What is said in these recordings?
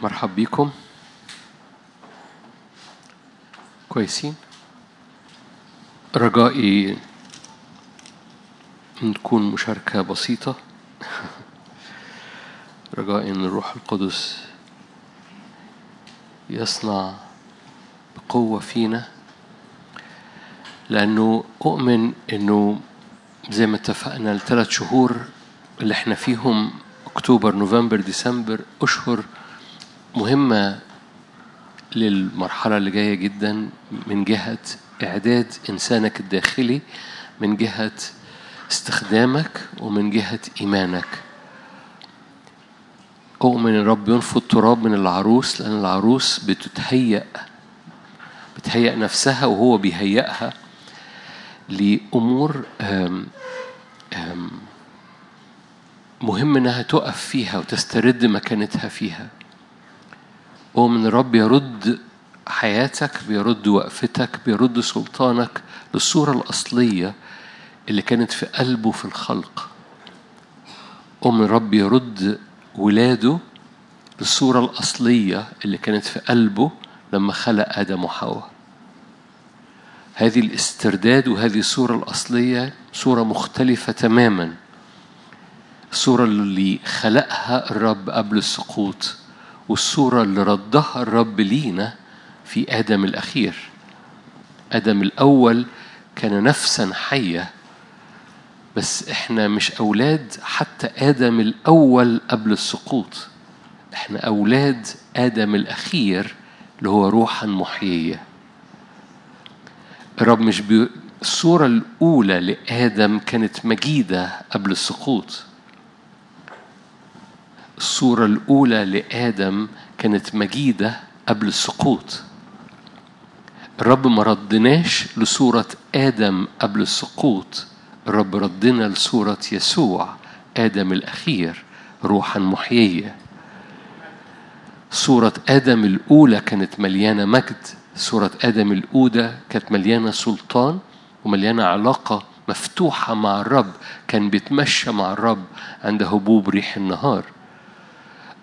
مرحب بيكم كويسين. رجائي تكون مشاركة بسيطة. رجائي أن الروح القدس يصنع بقوة فينا. لأنه أؤمن إنه زي ما اتفقنا الثلاث شهور اللي إحنا فيهم أكتوبر نوفمبر ديسمبر أشهر مهمة للمرحلة اللي جاية جدا من جهة إعداد إنسانك الداخلي من جهة استخدامك ومن جهة إيمانك. أؤمن إن رب ينفض تراب من العروس لأن العروس بتتهيأ بتهيأ نفسها وهو بيهيئها لأمور أم أم مهم إنها تقف فيها وتسترد مكانتها فيها. أؤمن الرب يرد حياتك بيرد وقفتك بيرد سلطانك للصورة الأصلية اللي كانت في قلبه في الخلق. أؤمن الرب يرد ولاده للصورة الأصلية اللي كانت في قلبه لما خلق آدم وحواء. هذه الاسترداد وهذه الصورة الأصلية صورة مختلفة تماما. الصورة اللي خلقها الرب قبل السقوط. والصورة اللي ردها الرب لينا في آدم الأخير. آدم الأول كان نفسا حية بس إحنا مش أولاد حتى آدم الأول قبل السقوط. إحنا أولاد آدم الأخير اللي هو روحا محيية. الرب مش بي... الصورة الأولى لآدم كانت مجيدة قبل السقوط. الصورة الأولى لآدم كانت مجيدة قبل السقوط. الرب ما ردناش لصورة آدم قبل السقوط الرب ردنا لصورة يسوع آدم الأخير روحا محيية. صورة آدم الأولى كانت مليانة مجد صورة آدم الأولى كانت مليانة سلطان ومليانة علاقة مفتوحة مع الرب كان بيتمشى مع الرب عند هبوب ريح النهار.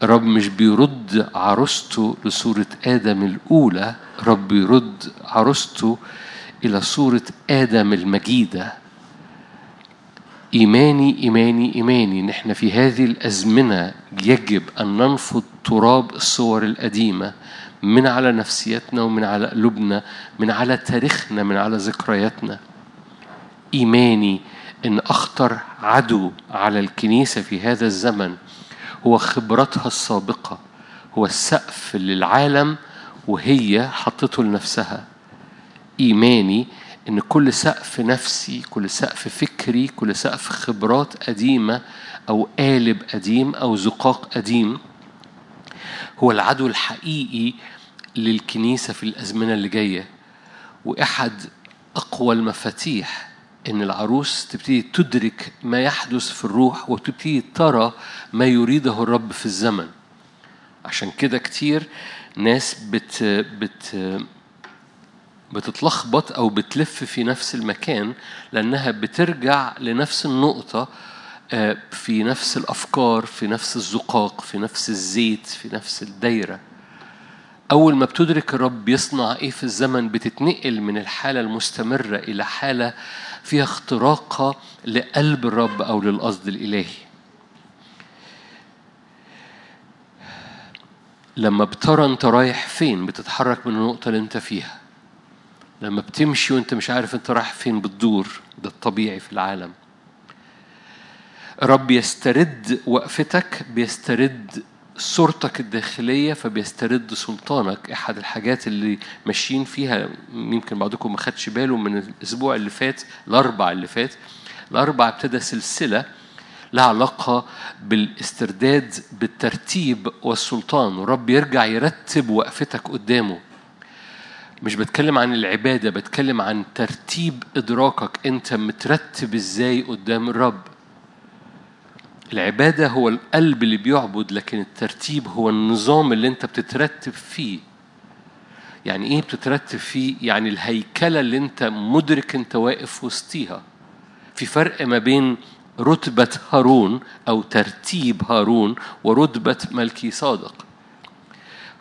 الرب مش بيرد عروسته لصورة آدم الأولى رب بيرد عروسته إلى صورة آدم المجيدة. إيماني إيماني إيماني. نحن في هذه الأزمنة يجب أن ننفض تراب الصور القديمة من على نفسيتنا ومن على قلوبنا من على تاريخنا من على ذكرياتنا. إيماني إن أخطر عدو على الكنيسة في هذا الزمن هو خبرتها السابقة هو السقف للعالم وهي حطته لنفسها. إيماني إن كل سقف نفسي كل سقف فكري كل سقف خبرات قديمة أو قالب قديم أو زقاق قديم هو العدو الحقيقي للكنيسة في الأزمنة اللي جاية. وأحد أقوى المفاتيح إن العروس تبتدي تدرك ما يحدث في الروح وتبتدي ترى ما يريده الرب في الزمن. عشان كده كتير ناس بت بت بتتلخبط أو بتلف في نفس المكان لأنها بترجع لنفس النقطة في نفس الأفكار في نفس الزقاق في نفس الزيت في نفس الدايرة. أول ما بتدرك الرب يصنع إيه في الزمن بتتنقل من الحالة المستمرة إلى حالة فيها اختراقة لقلب الرب أو للقصد الإلهي. لما بترى أنت رايح فين بتتحرك من النقطة اللي أنت فيها. لما بتمشي وأنت مش عارف أنت رايح فين بتدور ده الطبيعي في العالم. رب يسترد وقفتك بيسترد صورتك الداخلية فبيسترد سلطانك. أحد الحاجات اللي ماشيين فيها يمكن بعضكم ما خدش باله من الأسبوع اللي فات الأربع اللي فات الأربع ابتدى سلسلة لها علاقة بالاسترداد بالترتيب والسلطان. ورب يرجع يرتب وقفتك قدامه. مش بتكلم عن العبادة بتكلم عن ترتيب إدراكك. أنت مترتب إزاي قدام الرب؟ العبادة هو القلب اللي بيعبد لكن الترتيب هو النظام اللي انت بتترتب فيه. يعني إيه بتترتب فيه؟ يعني الهيكلة اللي انت مدرك انت واقف وسطيها. في فرق ما بين رتبة هارون أو ترتيب هارون ورتبة ملكي صادق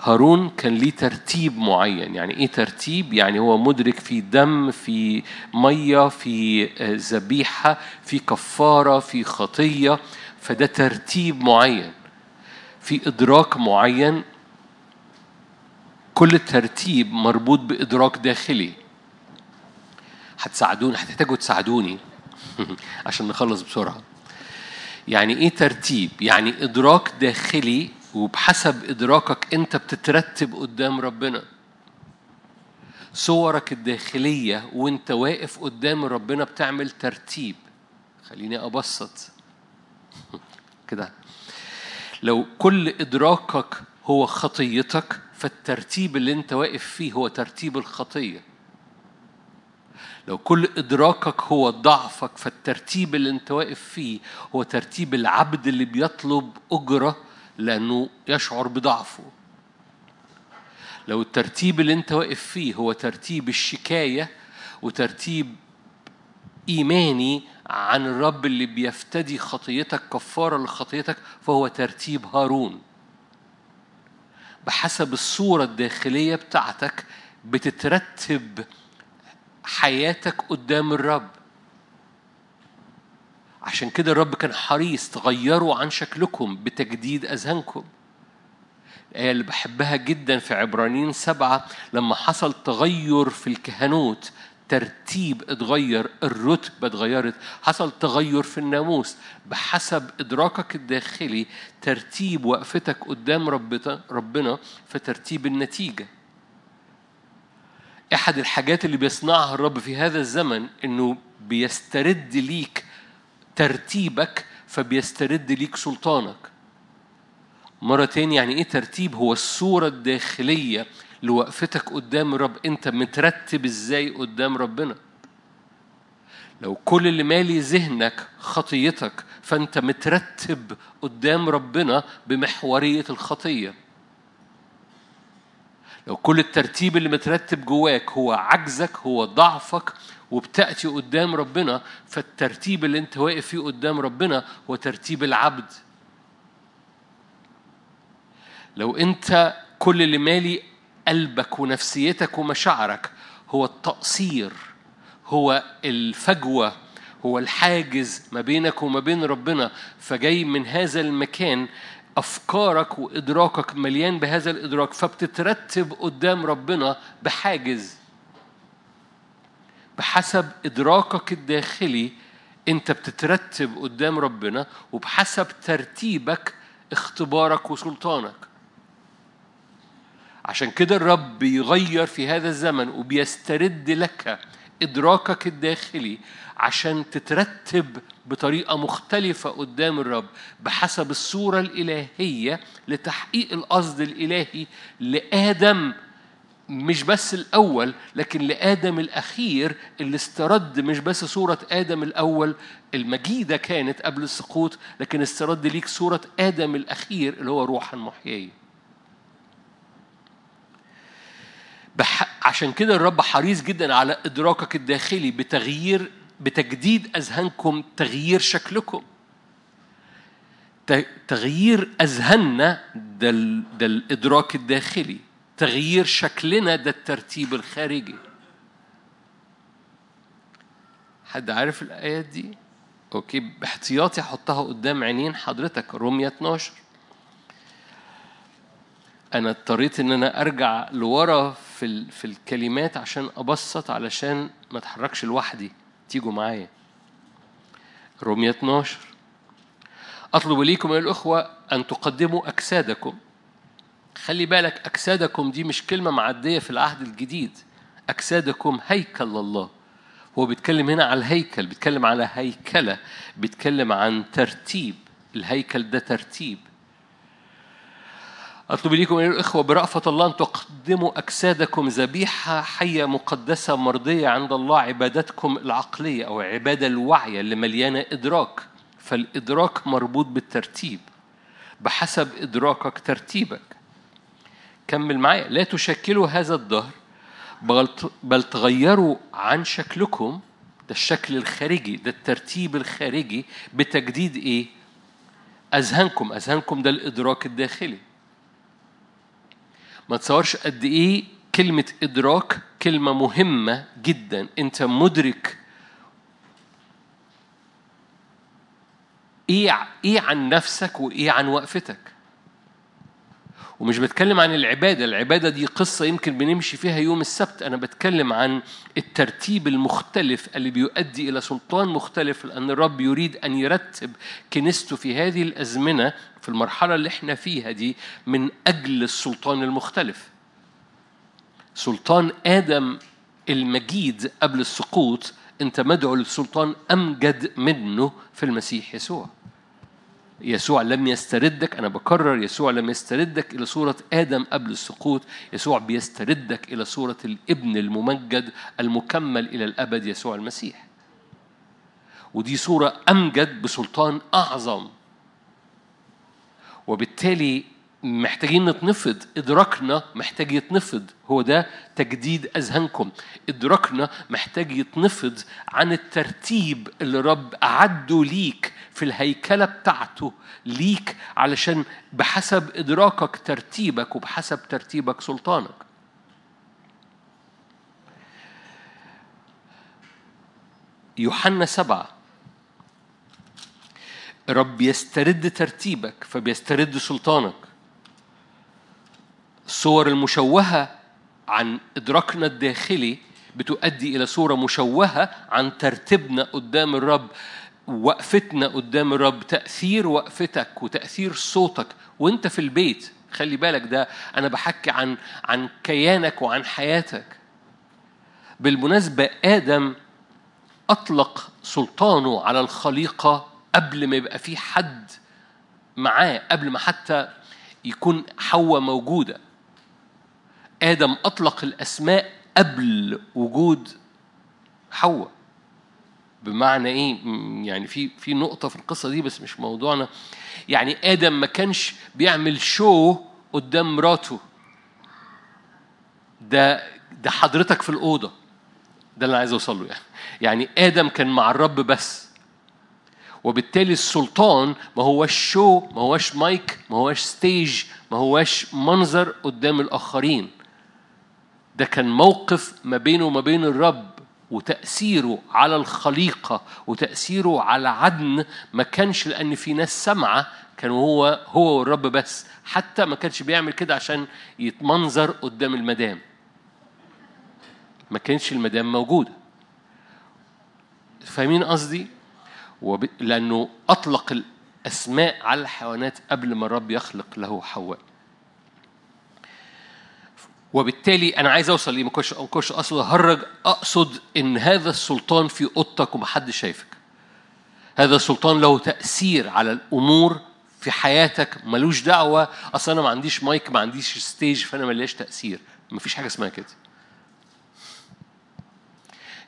هارون كان ليه ترتيب معين. يعني إيه ترتيب؟ يعني هو مدرك في دم في مية في آه، ذبيحة في كفارة في خطية. فده ترتيب معين. في إدراك معين كل ترتيب مربوط بإدراك داخلي. هتساعدوني هتحتاجوا تساعدوني عشان نخلص بسرعة. يعني إيه ترتيب؟ يعني إدراك داخلي وبحسب إدراكك أنت بتترتب قدام ربنا. صورك الداخلية وأنت واقف قدام ربنا بتعمل ترتيب. خليني أبسط. كده. لو كل إدراكك هو خطيتك فالترتيب اللي انت واقف فيه هو ترتيب الخطية. لو كل إدراكك هو ضعفك فالترتيب اللي أنت واقف فيه هو ترتيب العبد اللي بيطلب أجرة لأنه يشعر بضعفه. لو الترتيب اللي أنت واقف فيه هو ترتيب الشكاية وترتيب إيماني عن الرب اللي بيفتدي خطيتك كفارة لخطيتك فهو ترتيب هارون. بحسب الصورة الداخلية بتاعتك بتترتب حياتك قدام الرب. عشان كده الرب كان حريص تغيروا عن شكلكم بتجديد أذهانكم. الآية اللي بحبها جدا في عبرانيين سبعة لما حصل تغير في الكهنوت ترتيب اتغير الرتبة اتغيرت حصل تغير في الناموس. بحسب إدراكك الداخلي ترتيب وقفتك قدام ربنا في ترتيب النتيجة. أحد الحاجات اللي بيصنعها الرب في هذا الزمن إنه بيسترد ليك ترتيبك فبيسترد ليك سلطانك. مرة تاني يعني إيه ترتيب؟ هو الصورة الداخلية لوقفتك قدام الرب. أنت مترتب إزاي قدام ربنا؟ لو كل اللي مالي ذهنك خطيتك فأنت مترتب قدام ربنا بمحورية الخطية. لو كل الترتيب اللي مترتب جواك هو عجزك هو ضعفك وبتأتي قدام ربنا فالترتيب اللي انت واقف فيه قدام ربنا هو ترتيب العبد. لو انت كل اللي مالي قلبك ونفسيتك ومشاعرك هو التقصير هو الفجوة هو الحاجز ما بينك وما بين ربنا. فجاي من هذا المكان أفكارك وإدراكك مليان بهذا الإدراك فبتترتب قدام ربنا بحاجز. بحسب إدراكك الداخلي أنت بتترتب قدام ربنا وبحسب ترتيبك اختبارك وسلطانك. عشان كده الرب بيغير في هذا الزمن وبيسترد لك إدراكك الداخلي عشان تترتب بطريقة مختلفة قدام الرب بحسب الصورة الإلهية لتحقيق القصد الإلهي لآدم مش بس الأول لكن لآدم الأخير اللي استرد مش بس صورة آدم الأول المجيدة كانت قبل السقوط لكن استرد ليك صورة آدم الأخير اللي هو روحا محيية بح... عشان كده الرب حريص جدا على إدراكك الداخلي بتغيير بتجديد أذهانكم تغيير شكلكم. تغيير أذهاننا ده, ده الإدراك الداخلي. تغيير شكلنا ده الترتيب الخارجي. حد عارف الآيات دي؟ أوكي باحتياطي أحطها قدام عينين حضرتك. رومية 12 أنا اضطريت إن أنا أرجع لورا في في الكلمات عشان أبسط علشان ما أتحركش لوحدي. تيجوا معايا. رومية 12 أطلب ليكم يا الأخوة أن تقدموا أجسادكم خلي بالك أجسادكم دي مش كلمة معدية في العهد الجديد. أجسادكم هيكل الله هو بيتكلم هنا على الهيكل بيتكلم على هيكلة بيتكلم عن ترتيب. الهيكل ده ترتيب. أطلب إليكم أيها الإخوة برأفة الله أن تقدموا أجسادكم ذبيحة حية مقدسة مرضية عند الله عبادتكم العقلية أو عبادة الوعي اللي مليانة إدراك. فالإدراك مربوط بالترتيب. بحسب إدراكك ترتيبك. كمل معايا. لا تشكلوا هذا الظهر بل تغيروا عن شكلكم. ده الشكل الخارجي ده الترتيب الخارجي. بتجديد إيه؟ أذهانكم. أذهانكم ده الإدراك الداخلي. ما تصورش قد إيه كلمة إدراك كلمة مهمة جدا. أنت مدرك إيه إيه عن نفسك وإيه عن وقفتك. ومش بتكلم عن العبادة العبادة دي قصة يمكن بنمشي فيها يوم السبت. أنا بتكلم عن الترتيب المختلف اللي بيؤدي إلى سلطان مختلف لأن الرب يريد أن يرتب كنيسته في هذه الأزمنة في المرحلة اللي إحنا فيها دي من أجل السلطان المختلف. سلطان آدم المجيد قبل السقوط أنت مدعو للسلطان أمجد منه في المسيح يسوع. يسوع لم يستردك أنا بكرر يسوع لم يستردك إلى صورة آدم قبل السقوط يسوع بيستردك إلى صورة الإبن الممجد المكمل إلى الأبد يسوع المسيح. ودي صورة أمجد بسلطان أعظم. وبالتالي محتاجين نتنفض. إدراكنا محتاج يتنفض. هو ده تجديد أذهانكم. إدراكنا محتاج يتنفض عن الترتيب اللي رب أعده ليك في الهيكلة بتاعته ليك علشان بحسب إدراكك ترتيبك وبحسب ترتيبك سلطانك. يوحنا سبعة. رب يسترد ترتيبك فبيسترد سلطانك. الصور المشوهة عن إدراكنا الداخلي بتؤدي إلى صورة مشوهة عن ترتيبنا قدام الرب وقفتنا قدام الرب تأثير وقفتك وتأثير صوتك وأنت في البيت. خلي بالك ده أنا بحكي عن عن كيانك وعن حياتك. بالمناسبة آدم أطلق سلطانه على الخليقة قبل ما يبقى في حد معاه قبل ما حتى يكون حواء موجودة. آدم أطلق الأسماء قبل وجود حواء. بمعنى إيه؟ يعني في في نقطة في القصة دي بس مش موضوعنا. يعني آدم ما كانش بيعمل شو قدام مراته. ده ده حضرتك في الأوضة. ده اللي أنا عايز أوصل له يعني. يعني آدم كان مع الرب بس. وبالتالي السلطان ما هوش شو ما هوش مايك ما هوش ستيج ما هوش منظر قدام الآخرين. ده كان موقف ما بينه وما بين الرب وتأثيره على الخليقة وتأثيره على عدن ما كانش لأن في ناس سامعة كان هو هو والرب بس حتى ما كانش بيعمل كده عشان يتمنظر قدام المدام. ما كانش المدام موجودة. فاهمين قصدي؟ وب... لأنه أطلق الأسماء على الحيوانات قبل ما الرب يخلق له حواء. وبالتالي أنا عايز أوصل ليه ما كنتش اقصد اهرج أقصد إن هذا السلطان في أوضتك ومحدش شايفك. هذا السلطان له تأثير على الأمور في حياتك ملوش دعوة. أصل أنا ما عنديش مايك ما عنديش ستيج فأنا ملياش تأثير. ما فيش حاجة اسمها كده.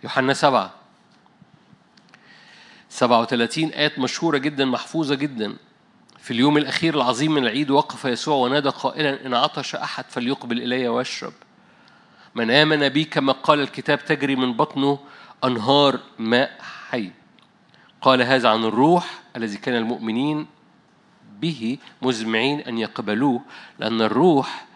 يوحنا سبعة. 37 آيات مشهورة جدا محفوظة جدا. في اليوم الأخير العظيم من العيد وقف يسوع ونادى قائلا إن عطش أحد فليقبل إلي واشرب. من آمن بي كما قال الكتاب تجري من بطنه أنهار ماء حي. قال هذا عن الروح الذي كان المؤمنين به مزمعين أن يقبلوه لأن الروح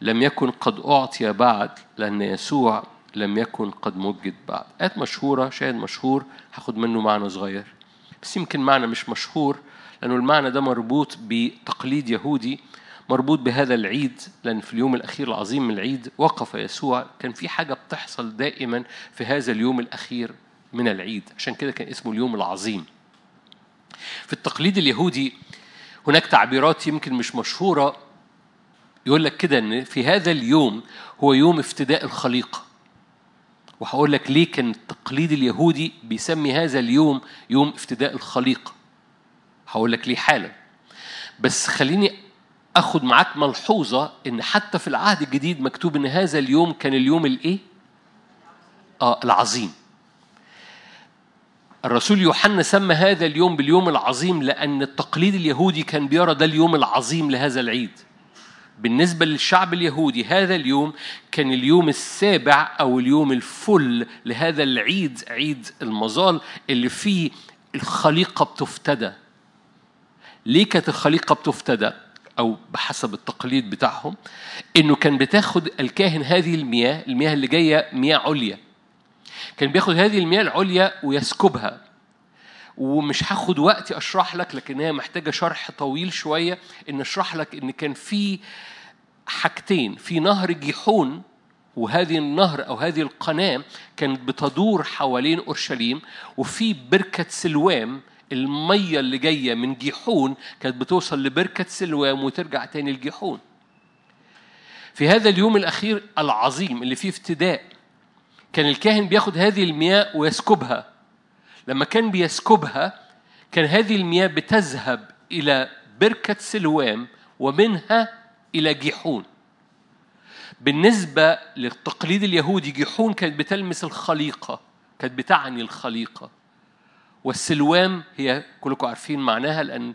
لم يكن قد أعطي بعد لأن يسوع لم يكن قد مجد بعد. آيات مشهورة شاهد مشهور هاخد منه معنى صغير. بس يمكن معنى مش مشهور لأنه المعنى ده مربوط بتقليد يهودي مربوط بهذا العيد لأن في اليوم الأخير العظيم من العيد وقف يسوع. كان في حاجة بتحصل دائما في هذا اليوم الأخير من العيد. عشان كده كان اسمه اليوم العظيم. في التقليد اليهودي هناك تعبيرات يمكن مش مشهورة. يقول لك كده إن في هذا اليوم هو يوم افتداء الخليقة. وهقول لك ليه كان التقليد اليهودي بيسمي هذا اليوم يوم افتداء الخليقة. هقول لك ليه حالا. بس خليني آخد معاك ملحوظة إن حتى في العهد الجديد مكتوب إن هذا اليوم كان اليوم الإيه؟ آه العظيم. الرسول يوحنا سمى هذا اليوم باليوم العظيم لأن التقليد اليهودي كان بيرى ده اليوم العظيم لهذا العيد. بالنسبة للشعب اليهودي هذا اليوم كان اليوم السابع أو اليوم الفل لهذا العيد عيد المظال اللي فيه الخليقة بتفتدى. ليه كانت الخليقة بتفتدى؟ أو بحسب التقليد بتاعهم إنه كان بتاخد الكاهن هذه المياه المياه اللي جاية مياه عليا كان بياخد هذه المياه العليا ويسكبها ومش هاخد وقت أشرح لك لكن هي محتاجة شرح طويل شوية إن أشرح لك إن كان في حاجتين في نهر جيحون وهذه النهر أو هذه القناة كانت بتدور حوالين أورشليم وفي بركة سلوام المية اللي جاية من جيحون كانت بتوصل لبركة سلوام وترجع تاني لجيحون. في هذا اليوم الأخير العظيم اللي فيه افتداء كان الكاهن بياخد هذه المياه ويسكبها. لما كان بيسكبها كان هذه المياه بتذهب إلى بركة سلوام ومنها إلى جيحون. بالنسبة للتقليد اليهودي جيحون كانت بتلمس الخليقة كانت بتعني الخليقة. والسلوام هي كلكم عارفين معناها لأن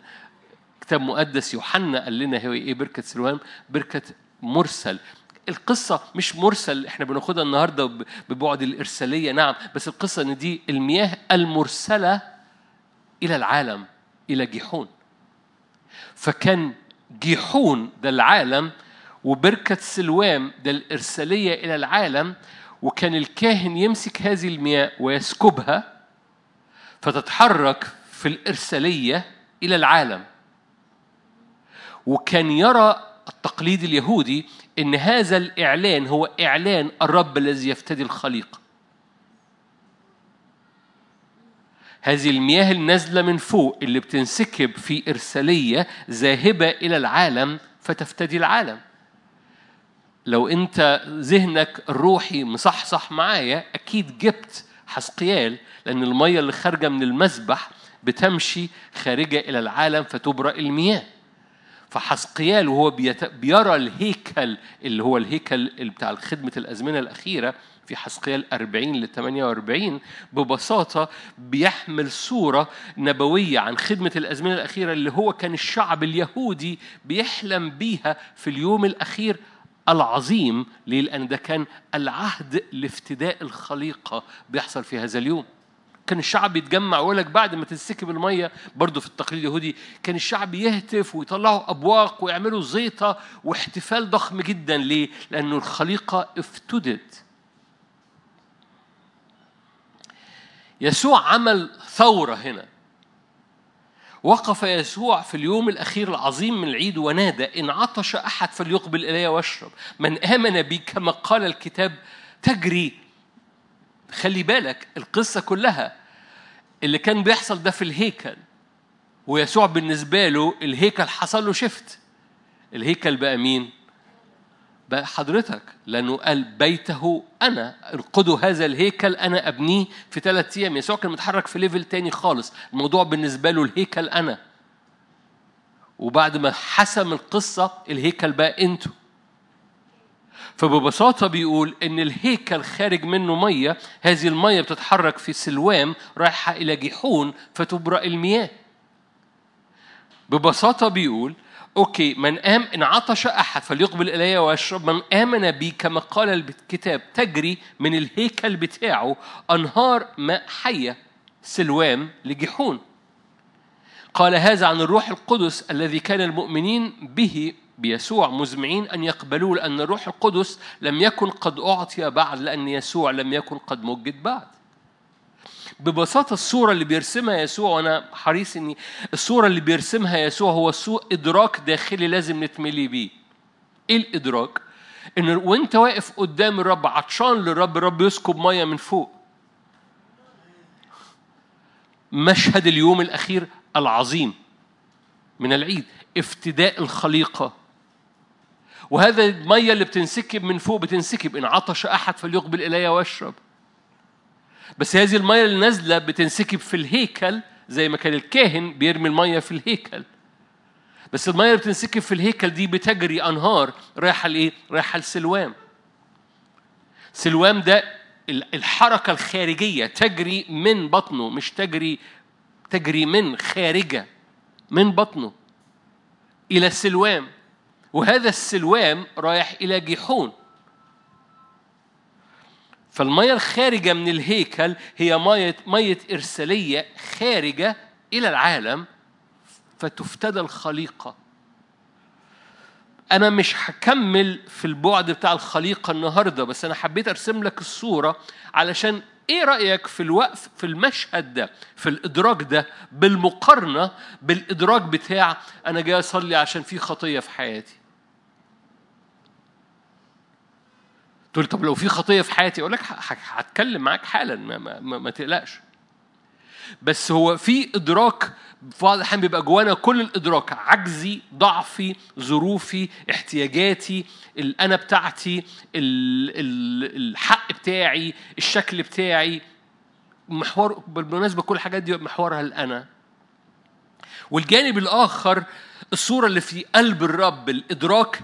كتاب مقدس يوحنا قال لنا هي إيه بركة سلوام؟ بركة مرسل. القصة مش مرسل إحنا بناخدها النهارده ببعد الإرسالية نعم بس القصة إن دي المياه المرسلة إلى العالم إلى جيحون. فكان جيحون ده العالم وبركة سلوام ده الإرسالية إلى العالم وكان الكاهن يمسك هذه المياه ويسكبها فتتحرك في الإرسالية إلى العالم. وكان يرى التقليد اليهودي إن هذا الإعلان هو إعلان الرب الذي يفتدي الخليقه هذه المياه النازلة من فوق اللي بتنسكب في إرسالية ذاهبة إلى العالم فتفتدي العالم. لو أنت ذهنك الروحي مصحصح معايا أكيد جبت حسقيال لأن المية اللي خارجة من المسبح بتمشي خارجة إلى العالم فتبرأ المياه. فحسقيال وهو بيرى الهيكل اللي هو الهيكل اللي بتاع خدمة الأزمنة الأخيرة في حسقيال 40 ل 48 ببساطة بيحمل صورة نبوية عن خدمة الأزمنة الأخيرة اللي هو كان الشعب اليهودي بيحلم بيها في اليوم الأخير العظيم ليه؟ لأن ده كان العهد لافتداء الخليقة بيحصل في هذا اليوم كان الشعب يتجمع ويقول لك بعد ما تنسكب المية برضه في التقليد اليهودي كان الشعب يهتف ويطلعوا أبواق ويعملوا زيطة واحتفال ضخم جدا ليه؟ لأنه الخليقة افتدت. يسوع عمل ثورة هنا. وقف يسوع في اليوم الأخير العظيم من العيد ونادى إن عطش أحد فليقبل إلي واشرب. من آمن بي كما قال الكتاب تجري. خلي بالك القصة كلها اللي كان بيحصل ده في الهيكل. ويسوع بالنسبة له الهيكل حصل له شفت الهيكل بقى مين؟ حضرتك لأنه قال بيته أنا انقذوا هذا الهيكل أنا أبنيه في ثلاث أيام. يسوع كان متحرك في level تاني خالص. الموضوع بالنسبة له الهيكل أنا. وبعد ما حسم القصة الهيكل بقى أنتوا. فببساطة بيقول إن الهيكل خارج منه مية. هذه المية بتتحرك في سلوام رايحة إلى جيحون فتبرأ المياه. ببساطة بيقول okay من آم إن عطش أحد فليقبل إلي ويشرب. من آمن بي كما قال الكتاب تجري من الهيكل بتاعه. أنهار ماء حية سلوام لجيحون قال هذا عن الروح القدس الذي كان المؤمنين به بيسوع مزمعين أن يقبلوه لأن الروح القدس لم يكن قد أعطي بعد لأن يسوع لم يكن قد مجد بعد. ببساطة الصورة اللي بيرسمها يسوع وأنا حريص إني الصورة اللي بيرسمها يسوع هو سوء إدراك داخلي لازم نتملي بيه. إيه الإدراك؟ إن وأنت واقف قدام الرب عطشان للرب الرب يسكب مية من فوق. مشهد اليوم الأخير العظيم من العيد افتداء الخليقة وهذا المية اللي بتنسكب من فوق بتنسكب إن عطش أحد فليقبل إلي واشرب بس هذه المية اللي نازلة بتنسكب في الهيكل زي ما كان الكاهن بيرمي المية في الهيكل. بس المية اللي بتنسكب في الهيكل دي بتجري أنهار رايحة لإيه؟ رايحة لسلوام. سلوام ده الحركة الخارجية تجري من بطنه مش تجري تجري من خارجة من بطنه إلى السلوام وهذا السلوام رايح إلى جيحون فالمية الخارجة من الهيكل هي مية مية إرسالية خارجة إلى العالم فتفتدى الخليقة. أنا مش هكمل في البعد بتاع الخليقة النهاردة بس أنا حبيت أرسم لك الصورة علشان إيه رأيك في الوقف في المشهد ده في الإدراك ده بالمقارنة بالإدراك بتاع أنا جاي أصلي عشان في خطية في حياتي. تقول طب لو في خطية في حياتي أقول لك هتكلم معاك حالا ما, ما, ما, ما تقلقش. بس هو في إدراك في بعض الاحيان بيبقى جوانا كل الإدراك عجزي ضعفي ظروفي احتياجاتي الأنا بتاعتي الحق بتاعي الشكل بتاعي. محور بالمناسبة كل الحاجات دي محورها الأنا. والجانب الآخر الصورة اللي في قلب الرب الإدراك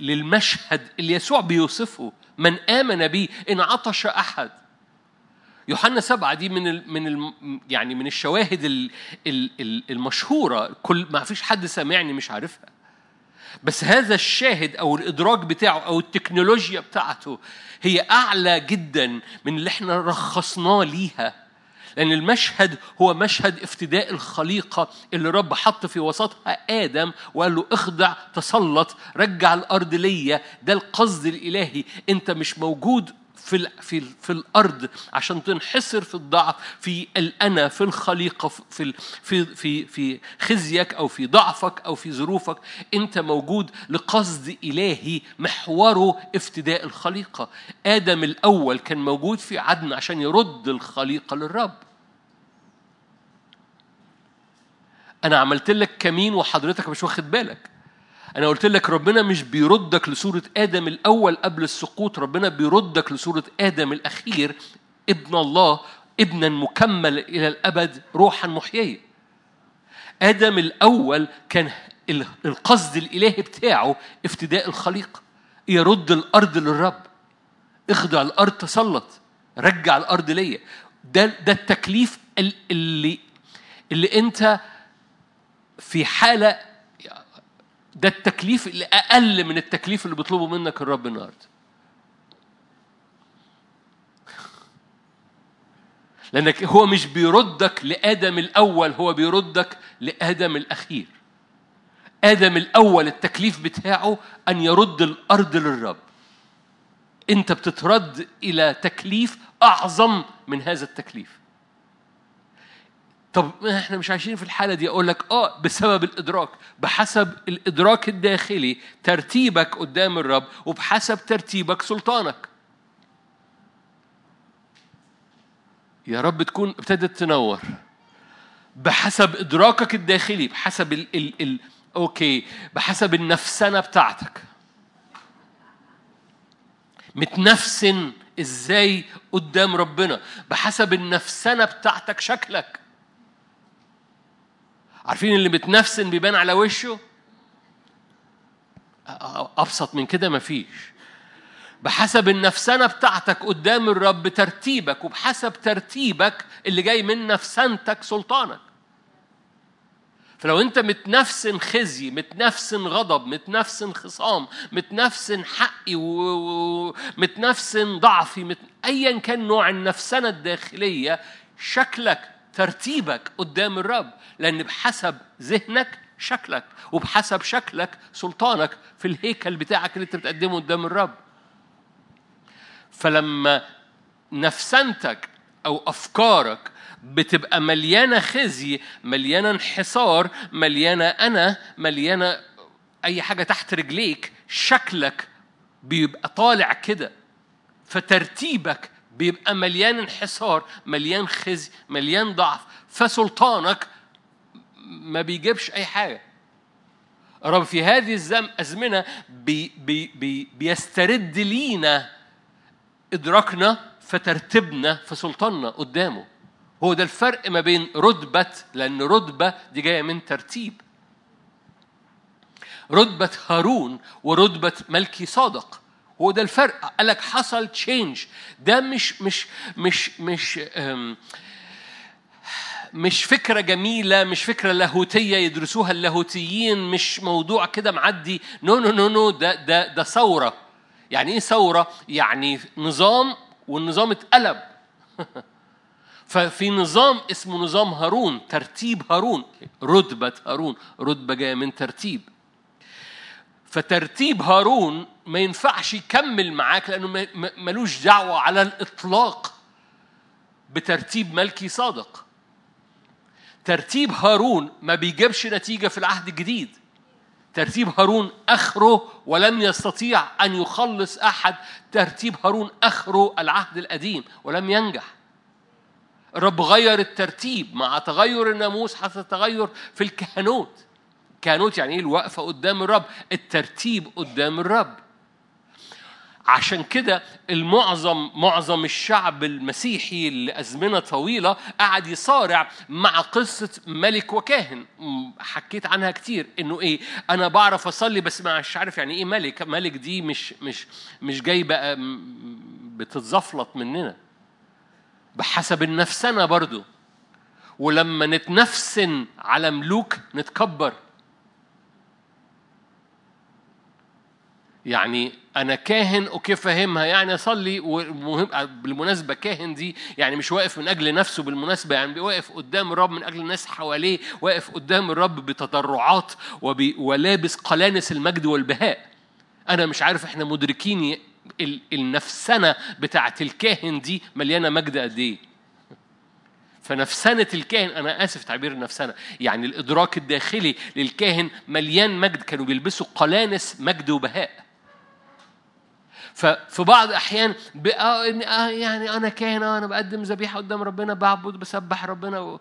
للمشهد اللي يسوع بيوصفه من آمن بي إن عطش أحد. يوحنا سبعة دي من ال من ال يعني من الشواهد ال ال المشهورة. كل ما فيش حد سامعني مش عارفها. بس هذا الشاهد أو الإدراك بتاعه أو التكنولوجيا بتاعته هي أعلى جدا من اللي إحنا رخصناه ليها. لأن المشهد هو مشهد افتداء الخليقة اللي رب حط في وسطها آدم وقال له اخضع تسلط رجع الأرض ليا. ده القصد الإلهي. أنت مش موجود في في في الأرض عشان تنحصر في الضعف في الأنا في الخليقة في في في في خزيك أو في ضعفك أو في ظروفك أنت موجود لقصد إلهي محوره افتداء الخليقة. آدم الأول كان موجود في عدن عشان يرد الخليقة للرب. أنا عملت لك كمين وحضرتك مش واخد بالك. أنا قلت لك ربنا مش بيردك لصورة آدم الأول قبل السقوط ربنا بيردك لصورة آدم الأخير ابن الله ابنا مكمل إلى الأبد روحا محيية. آدم الأول كان القصد الإلهي بتاعه افتداء الخليقة يرد الأرض للرب. اخضع الأرض تسلط رجع الأرض ليا. ده ده التكليف اللي اللي أنت في حالة ده التكليف اللي أقل من التكليف اللي بيطلبه منك الرب النهارده. لأنك هو مش بيردك لآدم الأول هو بيردك لآدم الأخير. آدم الأول التكليف بتاعه أن يرد الأرض للرب. أنت بتترد إلى تكليف أعظم من هذا التكليف. طب إحنا مش عايشين في الحالة دي؟ أقول لك آه بسبب الإدراك. بحسب الإدراك الداخلي ترتيبك قدام الرب وبحسب ترتيبك سلطانك. يا رب تكون ابتدت تنور. بحسب إدراكك الداخلي بحسب ال ال ال أوكي بحسب النفسنه بتاعتك. متنفسن إزاي قدام ربنا؟ بحسب النفسنه بتاعتك شكلك. عارفين اللي متنفسن بيبان على وشه؟ أبسط من كده مفيش. بحسب النفسنة بتاعتك قدام الرب ترتيبك وبحسب ترتيبك اللي جاي من نفسنتك سلطانك. فلو انت متنفسن خزي متنفسن غضب متنفسن خصام متنفسن حقي ومتنفسن ضعفي مت... ايا كان نوع النفسنه الداخلية شكلك ترتيبك قدام الرب لأن بحسب ذهنك شكلك وبحسب شكلك سلطانك في الهيكل بتاعك اللي انت بتقدمه قدام الرب. فلما نفسنتك أو أفكارك بتبقى مليانة خزي مليانة انحصار مليانة أنا مليانة أي حاجة تحت رجليك شكلك بيبقى طالع كده. فترتيبك بيبقى مليان انحصار مليان خزي مليان ضعف. فسلطانك ما بيجيبش أي حاجة. رب في هذه الأزمنة بي بي بي بيسترد لينا إدراكنا فترتبنا فسلطاننا قدامه. هو ده الفرق ما بين رتبة لأن رتبة دي جاية من ترتيب. رتبة هارون ورتبة ملكي صادق. هو ده الفرق. قال لك حصل change ده مش مش مش مش مش فكرة جميلة مش فكرة لاهوتية يدرسوها اللاهوتيين مش موضوع كده معدي. no no no no ده ده ده ثورة. يعني إيه ثورة؟ يعني نظام والنظام اتقلب. ففي نظام اسمه نظام هارون ترتيب هارون. رتبة هارون. رتبة جاية من ترتيب. فترتيب هارون ما ينفعش يكمل معاك ما- ملوش دعوة على الإطلاق بترتيب ملكي صادق. ترتيب هارون ما بيجيبش نتيجة في العهد الجديد. ترتيب هارون آخره ولم يستطيع أن يخلص أحد. ترتيب هارون آخره العهد القديم ولم ينجح. الرب غير الترتيب مع تغير الناموس حصل تغير في الكهنوت. كهنوت يعني إيه؟ الوقفة قدام الرب. الترتيب قدام الرب. عشان كده المعظم معظم الشعب المسيحي لأزمنة طويلة قعد يصارع مع قصة ملك وكاهن. حكيت عنها كتير. إنه إيه؟ أنا بعرف أصلي بس مش عارف يعني إيه ملك. ملك دي مش مش مش جاي بقى بتتزفلط مننا. بحسب النفسنة برضو. ولما نتنفسن على ملوك نتكبر. يعني أنا كاهن أوكي فاهمها يعني أصلي ومهم بالمناسبة كاهن دي يعني مش واقف من أجل نفسه بالمناسبة يعني واقف قدام الرب من أجل الناس حواليه واقف قدام الرب بتضرعات ولابس قلانس المجد والبهاء. أنا مش عارف إحنا مدركين ال- النفسنه بتاعت الكاهن دي مليانة مجد قد إيه. فنفسنة الكاهن أنا آسف تعبير النفسنة يعني الإدراك الداخلي للكاهن مليان مجد كانوا بيلبسوا قلانس مجد وبهاء. ففي بعض الأحيان إن- آه يعني أنا كاهن آه أنا بقدم ذبيحة قدام ربنا بعبد بسبح ربنا و...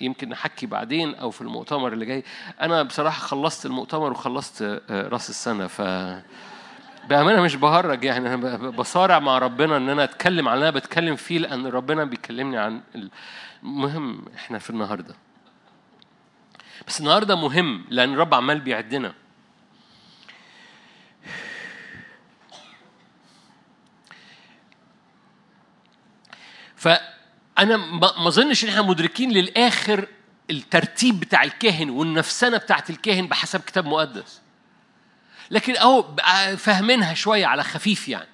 يمكن نحكي بعدين أو في المؤتمر اللي جاي. أنا بصراحة خلصت المؤتمر وخلصت آه، رأس السنة ف بأمانة مش بهرج يعني. أنا بصارع مع ربنا إن أنا أتكلم عن اللي أنا بتكلم فيه لأن ربنا بيكلمني عن المهم إحنا في النهاردة. بس النهاردة مهم لأن الرب عمال بيعدنا. فأنا ما أظنش إن إحنا مدركين للآخر الترتيب بتاع الكاهن والنفسنة بتاعت الكاهن بحسب كتاب مقدس. لكن بقى فاهمينها شوية على خفيف يعني.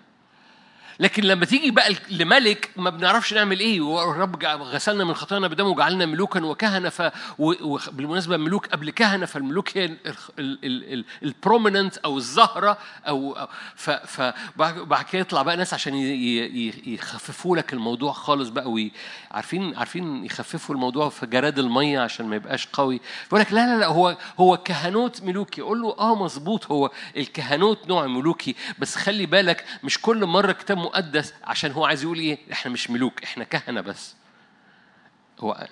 لكن لما تيجي بقى لملك ما بنعرفش نعمل إيه والرب غسلنا من خطايانا بدمه وجعلنا ملوكا وكهنة ف وبالمناسبه ملوك قبل كهنة فالملوك هي ال prominent أو الزهرة أو فبعد كده يطلع بقى ناس عشان يخففوا لك الموضوع خالص بقى وي- عارفين عارفين يخففوا الموضوع في جراد المية عشان ما يبقاش قوي. يقول لك لا لا لا هو هو كهنوت ملوكي. قول له آه مظبوط هو الكهنوت نوع ملوكي. بس خلي بالك مش كل مرة كتاب مقدس عشان هو عايز يقول إيه؟ إحنا مش ملوك إحنا كهنة بس. هو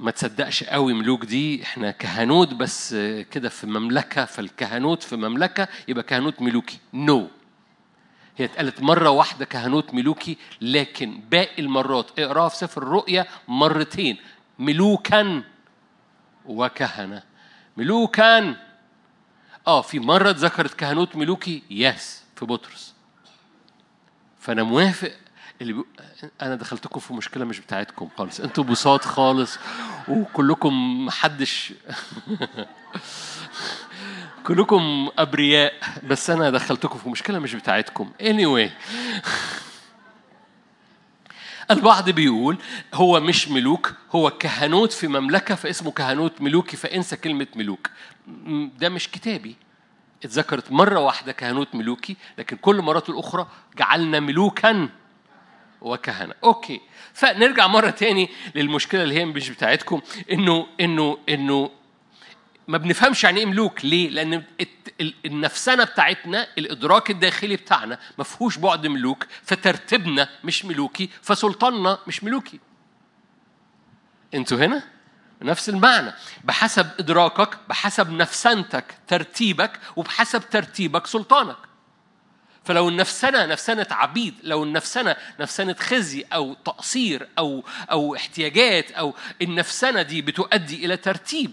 ما تصدقش قوي ملوك دي إحنا كهنوت بس كده في مملكة فالكهنوت في مملكة يبقى كهنوت ملوكي. نو no. هي اتقالت مرة واحدة كهنوت ملوكي لكن باقي المرات اقرأها في سفر الرؤيا مرتين. ملوكا وكهنة. ملوكا. آه في مرة اتذكرت كهنوت ملوكي؟ يس في بطرس. فأنا موافق اللي بي... أنا دخلتكم في مشكلة مش بتاعتكم خالص. أنتوا بساط خالص وكلكم محدش كلكم أبرياء بس أنا دخلتكم في مشكلة مش بتاعتكم. Anyway. البعض بيقول هو مش ملوك هو كهنوت في مملكة فاسمه كهنوت ملوكي فانسى كلمة ملوك. ده مش كتابي. اتذكرت مرة واحدة كهنوت ملوكي لكن كل مراته الأخرى جعلنا ملوكا وكهنة. أوكي. فنرجع مرة تاني للمشكلة اللي هي مش بتاعتكم إنه إنه إنه ما بنفهمش يعني إيه ملوك. ليه؟ لأن الت- ال- النفسنه بتاعتنا الإدراك الداخلي بتاعنا ما فيهوش بعد ملوك فترتيبنا مش ملوكي فسلطاننا مش ملوكي. أنتوا هنا؟ نفس المعنى. بحسب إدراكك بحسب نفسنتك ترتيبك وبحسب ترتيبك سلطانك. فلو النفسنة نفسنة عبيد لو النفسنة نفسنة خزي أو تقصير أو أو احتياجات أو النفسنة دي بتؤدي إلى ترتيب.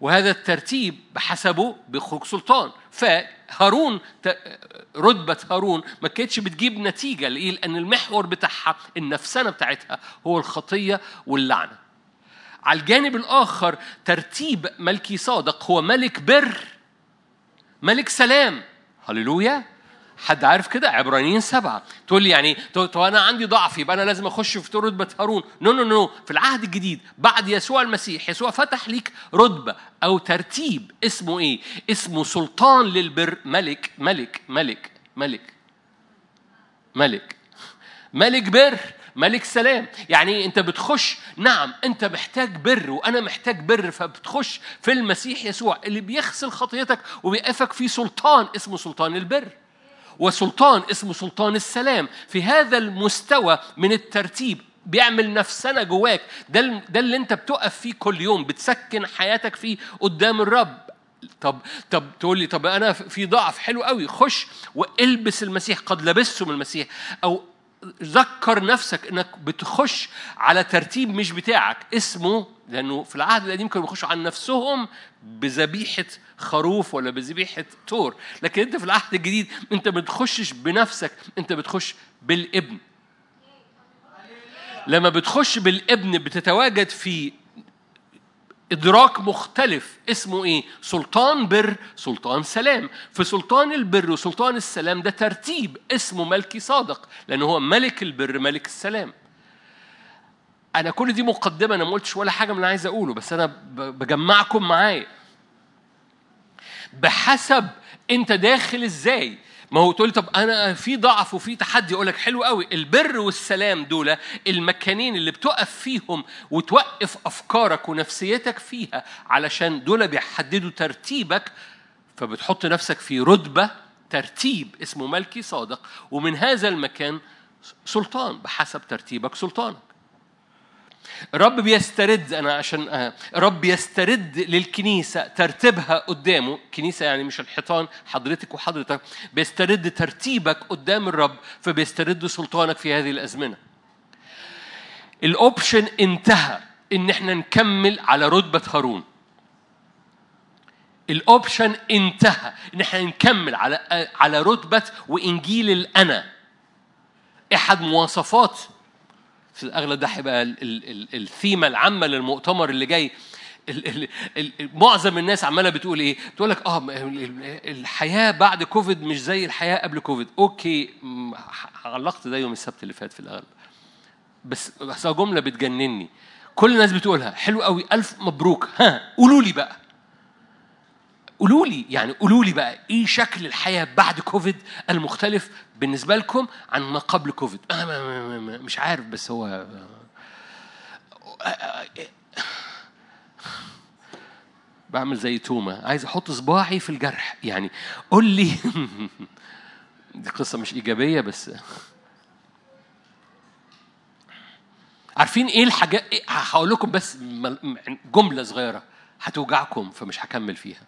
وهذا الترتيب بحسبه بيخرج سلطان. فهارون رتبة هارون ما كانتش بتجيب نتيجة لإيه؟ لأن المحور بتاعها النفسنة بتاعتها هو الخطية واللعنة. على الجانب الآخر ترتيب ملكي صادق. هو ملك بر ملك سلام. هللويا! حد عارف كده؟ عبرانيين سبعة. تقول لي يعني تو أنا عندي ضعف يبقى أنا لازم أخش في رتبة هارون. no no no في العهد الجديد بعد يسوع المسيح يسوع فتح ليك رتبة أو ترتيب اسمه إيه؟ اسمه سلطان للبر. ملك ملك ملك ملك ملك ملك بر. ملك سلام. يعني انت بتخش نعم انت محتاج بر وأنا محتاج بر فبتخش في المسيح يسوع اللي بيغسل خطيتك وبيقفك في سلطان اسمه سلطان البر وسلطان اسمه سلطان السلام. في هذا المستوى من الترتيب بيعمل نفسنا جواك. ده ده اللي انت بتقف فيه كل يوم بتسكن حياتك فيه قدام الرب. طب طب تقول لي طب أنا في ضعف. حلو قوي خش وإلبس المسيح. قد لبسته من المسيح. أو ذكر نفسك إنك بتخش على ترتيب مش بتاعك. اسمه لأنه في العهد القديم كانوا بيخشوا عن نفسهم بذبيحة خروف ولا بذبيحة تور. لكن أنت في العهد الجديد أنت ما بتخشش بنفسك أنت بتخش بالابن. لما بتخش بالابن بتتواجد في إدراك مختلف. اسمه إيه؟ سلطان بر سلطان سلام. في سلطان البر وسلطان السلام ده ترتيب اسمه ملكي صادق لأنه هو ملك البر ملك السلام. أنا كل دي مقدمة أنا ما قلتش ولا حاجة من اللي عايز أقوله بس أنا بجمعكم معايا. بحسب أنت داخل إزاي. ما هو تقول طب أنا في ضعف وفي تحدي أقول لك حلو قوي. البر والسلام دول المكانين اللي بتقف فيهم وتوقف أفكارك ونفسيتك فيها علشان دول بيحددوا ترتيبك فبتحط نفسك في رتبة ترتيب اسمه ملكي صادق. ومن هذا المكان سلطان بحسب ترتيبك سلطانك رب بيسترد أنا عشان آه، رب يسترد للكنيسة ترتيبها قدامه كنيسة يعني مش الحيطان حضرتك وحضرتك بيسترد ترتيبك قدام الرب فبيسترد سلطانك في هذه الأزمنة. ال option انتهى إن إحنا نكمل على رتبة هارون ال option انتهى إن إحنا نكمل على آه، على رتبة وإنجيل الأنا. احد مواصفات في الأغلب ده هيبقى الثيمة العامة للمؤتمر اللي جاي معظم الناس عمالة بتقول إيه؟ تقول لك آه الحياة بعد كوفيد مش زي الحياة قبل كوفيد، okay علقت ده يوم السبت اللي فات في الأغلب. بس بس جملة بتجنني. كل الناس بتقولها حلو قوي ألف مبروك ها قولوا لي بقى قولوا لي يعني قولوا لي بقى إيه شكل الحياة بعد كوفيد المختلف بالنسبة لكم عن ما قبل كوفيد؟ مش عارف بس هو بعمل زي توما عايز أحط صباعي في الجرح يعني قول لي. دي قصة مش إيجابية بس. عارفين إيه الحاجات هقول لكم بس جملة صغيرة هتوجعكم فمش هكمل فيها.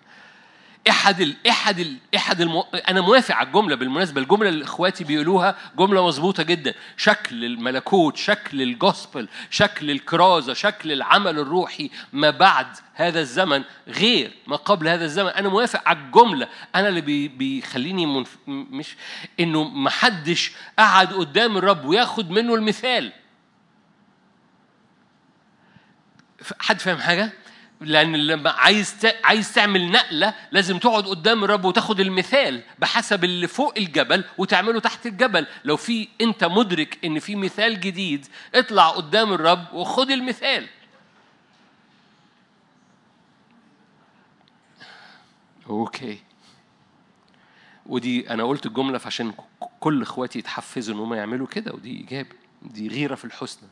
إحد ال إحد ال إحد الم... أنا موافق على الجملة بالمناسبة الجملة اللي إخواتي بيقولوها جملة مظبوطة جدا. شكل الملكوت شكل الجوسبل شكل الكرازة شكل العمل الروحي ما بعد هذا الزمن غير ما قبل هذا الزمن. أنا موافق على الجملة. أنا اللي بي... بيخليني منف... مش إنه ما حدش قعد قدام الرب وياخد منه المثال. حد فاهم حاجة؟ لأن لما عايز عايز تعمل نقلة لازم تقعد قدام الرب وتاخد المثال بحسب اللي فوق الجبل وتعمله تحت الجبل، لو في أنت مدرك إن في مثال جديد اطلع قدام الرب وخد المثال. أوكي. ودي أنا قلت الجملة عشان كل إخواتي يتحفزوا إن هم يعملوا كده ودي إيجابي، دي غيرة في الحسنى.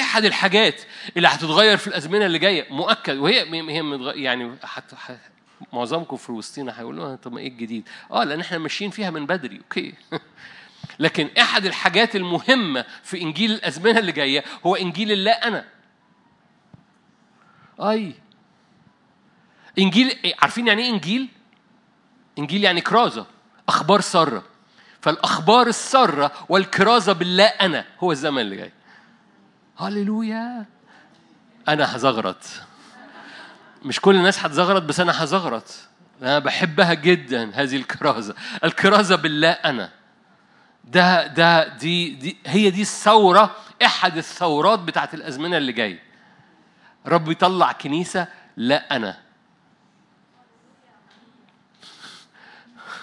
أحد الحاجات اللي هتتغير في الأزمنة اللي جاية مؤكد. وهي هي يعني حتى معظمكم في وسطينا هيقولوا طب ما إيه الجديد؟ آه لأن إحنا ماشيين فيها من بدري. أوكي. لكن أحد الحاجات المهمة في إنجيل الأزمنة اللي جاية هو إنجيل الله أنا. أي. إنجيل عارفين يعني إيه إنجيل؟ إنجيل يعني كرازة أخبار سارة. فالأخبار السارة والكرازة بالله أنا هو الزمن اللي جاي. هللويا. أنا هزغرط. مش كل الناس هتزغرط بس أنا هزغرط. أنا بحبها جدا هذه الكرازة. الكرازة بالله أنا. ده ده دي, دي هي دي الثورة أحد الثورات بتاعت الأزمنة اللي جاية رب يطلع كنيسة لا أنا.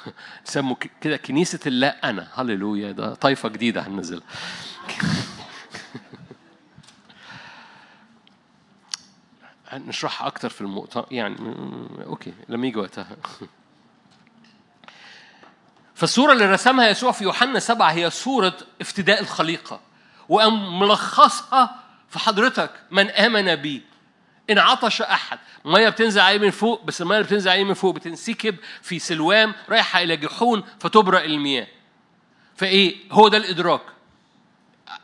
سموا كده كنيسة اللا أنا. هللويا ده طائفة جديدة هننزلها. نشرحها أكتر في المؤتمر يعني أوكي لما يجي وقتها. فالصورة اللي رسمها يسوع في يوحنا سبعة هي صورة افتداء الخليقة وقام ملخصها في حضرتك من آمن بي. إن عطش أحد. مية بتنزل عليه من فوق بس المية اللي بتنزل عليه من فوق بتنسكب في سلوام رايحة إلى جحون فتبرأ المياه. فإيه؟ هو ده الإدراك.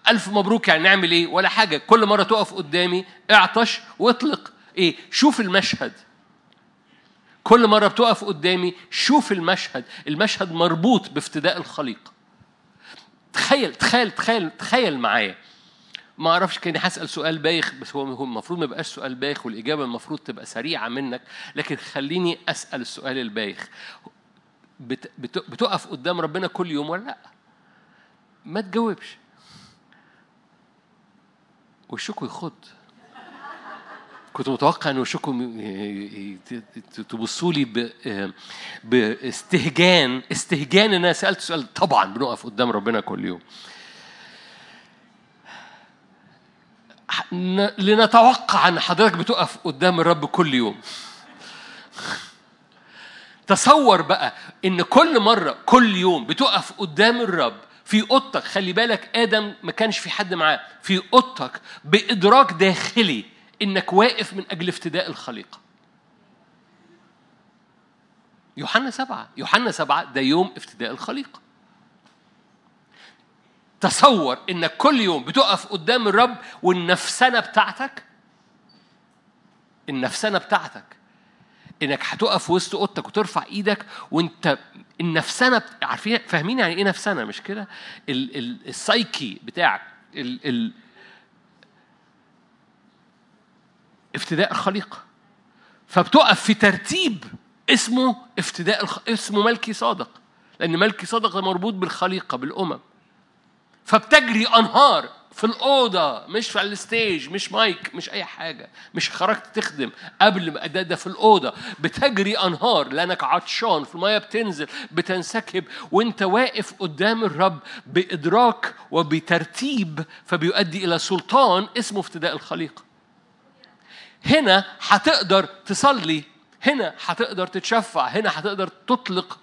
ألف مبروك يعني نعمل إيه؟ ولا حاجة. كل مرة تقف قدامي اعطش واطلق. إيه؟ شوف المشهد. كل مرة بتقف قدامي شوف المشهد. المشهد مربوط بافتداء الخليقة تخيل تخيل تخيل تخيل معايا. ما أعرفش كاني هسأل سؤال بايخ بس هو المفروض ما يبقاش سؤال بايخ والإجابة المفروض تبقى سريعة منك. لكن خليني أسأل السؤال البايخ. بت بتقف قدام ربنا كل يوم ولا لأ؟ ما تجاوبش. وشكوا يخض. كنت متوقع ان وشكم تبصوا لي باستهجان استهجان إن أنا سألت سؤال. طبعا بنقف قدام ربنا كل يوم. لنتوقع إن حضرتك بتقف قدام الرب كل يوم. تصور بقى إن كل مرة كل يوم بتقف قدام الرب في اوضتك خلي بالك آدم ما كانش في حد معاه في اوضتك بإدراك داخلي. إنك واقف من أجل افتداء الخليقة. يوحنا سبعة. يوحنا سبعة ده يوم افتداء الخليقة. تصور انك كل يوم بتقف قدام الرب والنفسنة بتاعتك النفسنة بتاعتك إنك هتقف وسط أوضتك وترفع إيدك وأنت النفسنة عارفين فاهمين يعني إيه نفسنة مش كده؟ السايكي بتاعك ال ال افتداء الخليقة. فبتقف في ترتيب اسمه افتداء الخ... اسمه ملكي صادق. لأن ملكي صادق ده مربوط بالخليقة بالأمم. فبتجري أنهار في الأوضة مش في الستيج مش مايك مش أي حاجة مش خرجت تخدم. قبل ما ده, ده في الأوضة. بتجري أنهار لأنك عطشان في المية بتنزل بتنسكب وأنت واقف قدام الرب بإدراك وبترتيب فبيؤدي إلى سلطان اسمه افتداء الخليقة. هنا هتقدر تصلي هنا هتقدر تتشفع هنا هتقدر تطلق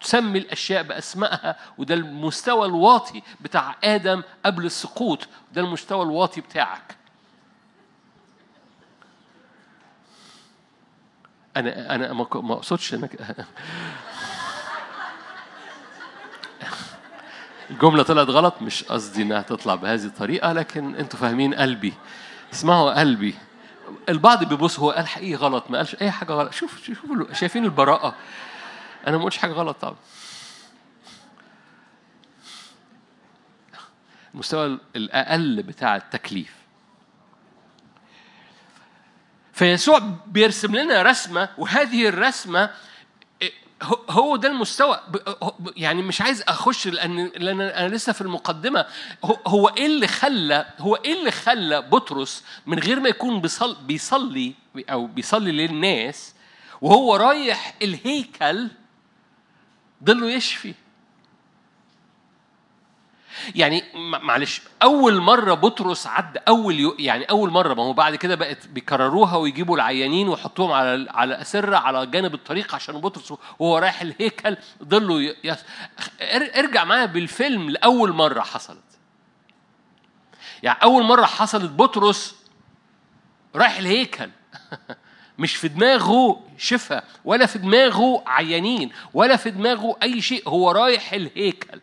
تسمي الأشياء بأسمائها وده المستوى الواطي بتاع آدم قبل السقوط ده المستوى الواطي بتاعك. أنا أنا ما أقصدش إنك الجملة طلعت غلط مش قصدي إنها تطلع بهذه الطريقة لكن أنتوا فاهمين قلبي. اسمعوا قلبي. البعض بيبص هو قال حقيقي غلط؟ ما قالش أي حاجة غلط. شوف شوفوا شايفين البراءة. أنا ما قلتش حاجة غلط طبعا. المستوى الأقل بتاع التكليف. فيسوع بيرسم لنا رسمة وهذه الرسمة هو ده المستوى. يعني مش عايز أخش لأن لأن أنا لسه في المقدمة. هو إيه اللي خلى هو إيه اللي خلى بطرس من غير ما يكون بيصلي, بيصلي أو بيصلي للناس وهو رايح الهيكل ضله يشفي. يعني معلش أول مرة بطرس عدى أول يعني أول مرة ما هو بعد كده بقت بيكرروها ويجيبوا العيانين ويحطوهم على على أسرة على جانب الطريق عشان بطرس وهو رايح الهيكل ضله يس... ارجع معايا بالفيلم لأول مرة حصلت. يعني أول مرة حصلت بطرس رايح الهيكل مش في دماغه شفاء ولا في دماغه عيانين ولا في دماغه أي شيء هو رايح الهيكل.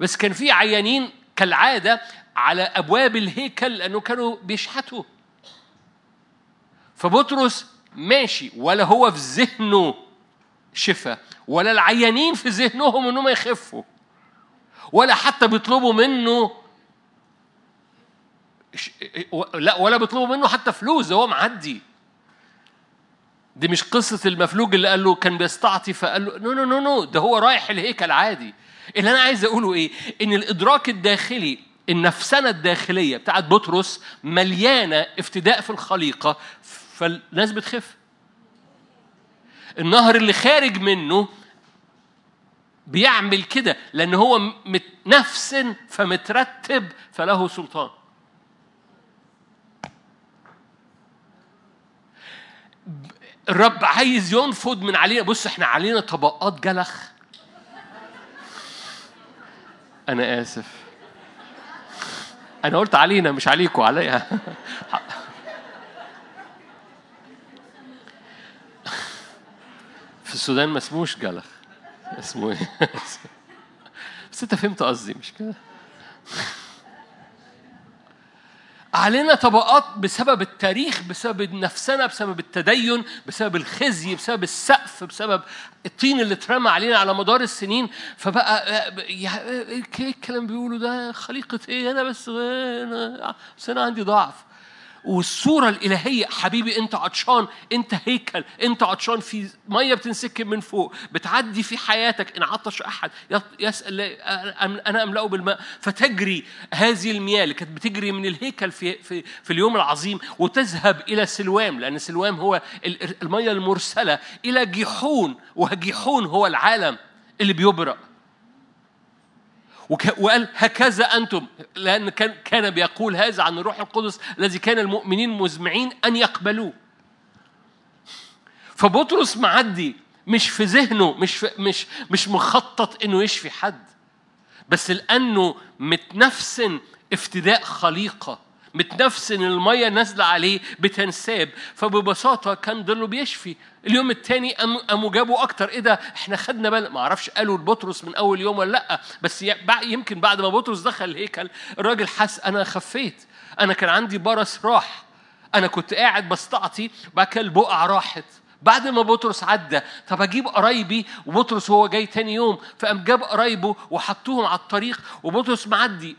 بس كان في عيانين كالعادة على أبواب الهيكل لأنه كانوا بيشحتوا فبطرس ماشي ولا هو في ذهنه شفاء ولا العيانين في ذهنهم إنهم يخفوا ولا حتى بيطلبوا منه لا ولا بيطلبوا منه حتى فلوس ده هو معدي. دي مش قصة المفلوج اللي قال له كان بيستعطي فقال له no no no no ده هو رايح الهيكل عادي. اللي أنا عايز أقوله إيه؟ إن الإدراك الداخلي النفسنه الداخلية بتاعت بطرس مليانة افتداء في الخليقة فالناس بتخف النهر اللي خارج منه بيعمل كده لأن هو نفس فمترتب فله سلطان. الرب عايز ينفض من علينا. بص إحنا علينا طبقات جلخ. أنا آسف. أنا قلت علينا مش عليكم عليا. في السودان ما اسموش جلخ. اسمه إيه؟ بس أنت فهمت قصدي مش كده؟ علينا طبقات بسبب التاريخ بسبب نفسنا بسبب التدين بسبب الخزي بسبب السقف بسبب الطين اللي اترمى علينا على مدار السنين. فبقى إيه الكلام بيقولوا ده؟ خليقة إيه؟ أنا بس أنا بس أنا عندي ضعف. والصورة الإلهية حبيبي أنت عطشان أنت هيكل أنت عطشان في مية بتنسكب من فوق بتعدي في حياتك إن عطش أحد يسأل أنا أملأه بالماء. فتجري هذه المياه اللي كانت بتجري من الهيكل في, في, في اليوم العظيم وتذهب إلى سلوام لأن سلوام هو ال- المية المرسلة إلى جيحون وجيحون هو العالم اللي بيبرأ وقال هكذا أنتم. لأن كان كان بيقول هذا عن الروح القدس الذي كان المؤمنين مزمعين أن يقبلوه. فبطرس معدي مش في ذهنه مش في مش مش مخطط إنه يشفي حد بس لأنه متنفسن افتداء خليقة. متنفسن المية نازلة عليه بتنساب. فببساطة كان ضله بيشفي. اليوم الثاني قاموا جابوا أكتر. إيه ده؟ إحنا خدنا بالنا ما أعرفش قالوا لبطرس من أول يوم ولا لأ. بس يمكن بعد ما بطرس دخل الهيكل الراجل حس أنا خفيت. أنا كان عندي برص راح. أنا كنت قاعد بستعطي بعد كده البقع راحت. بعد ما بطرس عدى طب أجيب قرايبي وبطرس هو جاي تاني يوم فقام جاب قرايبه وحطوهم على الطريق وبطرس معدي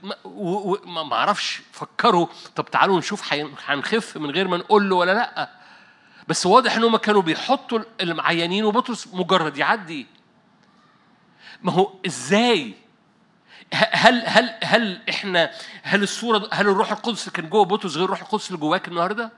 ما- أعرفش فكروا طب تعالوا نشوف هنخف من غير ما نقول له ولا لأ. بس واضح إن هم كانوا بيحطوا المعينين وبطرس مجرد يعدي. ما هو إزاي؟ هل هل هل إحنا هل الصورة هل الروح القدس كان جوه بطرس غير الروح القدس اللي جواك النهارده؟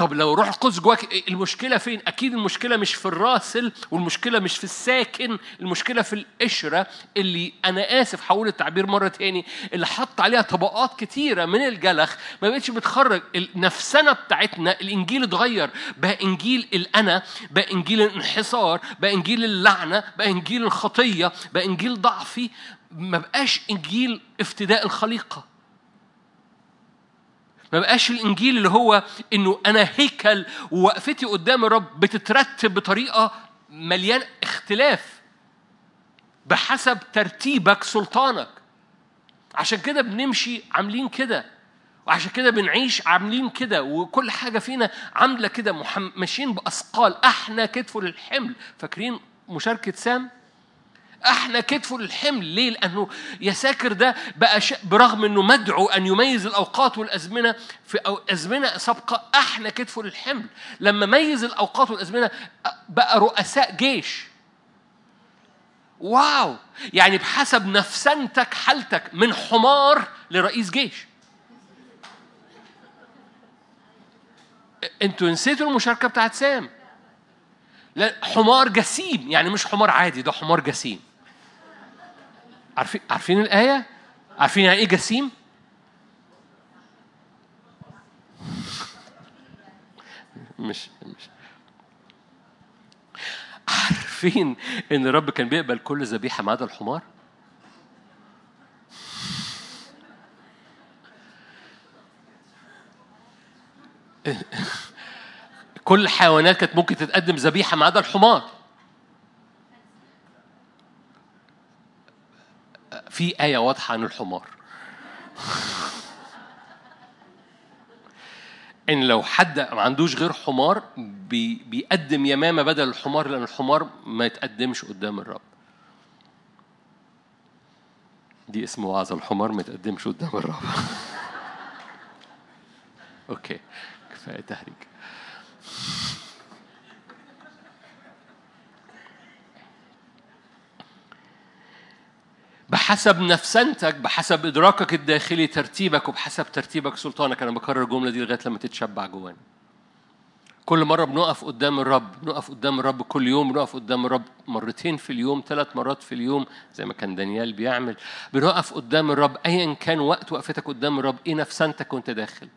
طب لو الروح القدس جواك المشكلة فين؟ أكيد المشكلة مش في الراسل والمشكلة مش في الساكن، المشكلة في القشرة اللي أنا آسف هقول التعبير مرة تاني اللي حط عليها طبقات كتيرة من الجلخ ما بقتش بتخرج النفسنه بتاعتنا الإنجيل اتغير بقى إنجيل الأنا بقى إنجيل الانحصار بقى إنجيل اللعنة بقى إنجيل الخطية بقى إنجيل ضعفي ما بقاش إنجيل افتداء الخليقة ما بقاش الإنجيل اللي هو إنه أنا هيكل ووقفتي قدام الرب بتترتب بطريقة مليان اختلاف بحسب ترتيبك سلطانك. عشان كده بنمشي عاملين كده وعشان كده بنعيش عاملين كده وكل حاجة فينا عاملة كده ماشيين بأثقال. إحنا كتفه للحمل فاكرين مشاركة سام؟ إحنا كتفه للحمل ليه؟ لأنه يا ساكر ده بقى ش... برغم إنه مدعو أن يميز الأوقات والأزمنة في أو أزمنة سابقة إحنا كتفه للحمل. لما ميز الأوقات والأزمنة بقى رؤساء جيش. واو! يعني بحسب نفسنتك حالتك من حمار لرئيس جيش. أنتوا نسيتوا المشاركة بتاعت سام؟ لا حمار جسيم. يعني مش حمار عادي ده حمار جسيم. عارفين عارفين الآية؟ عارفين يعني إيه جسيم؟ مش مش عارفين إن الرب كان بيقبل كل ذبيحة ما عدا الحمار؟ كل الحيوانات كانت ممكن تتقدم ذبيحة ما عدا الحمار في آية واضحة عن الحمار. إن لو حد ما عندوش غير حمار بي بيقدم يمامة بدل الحمار لأن الحمار ما يتقدمش قدام الرب. دي اسم وعظة الحمار ما يتقدمش قدام الرب. okay كفاية تهريج بحسب نفسنتك بحسب إدراكك الداخلي ترتيبك وبحسب ترتيبك سلطانك. أنا بكرر الجملة دي لغاية لما تتشبع جوانا. كل مرة بنقف قدام الرب بنقف قدام الرب كل يوم بنقف قدام الرب مرتين في اليوم ثلاث مرات في اليوم زي ما كان دانيال بيعمل. بنقف قدام الرب أيا كان وقت وقفتك قدام الرب إيه نفسانتك وأنت داخل؟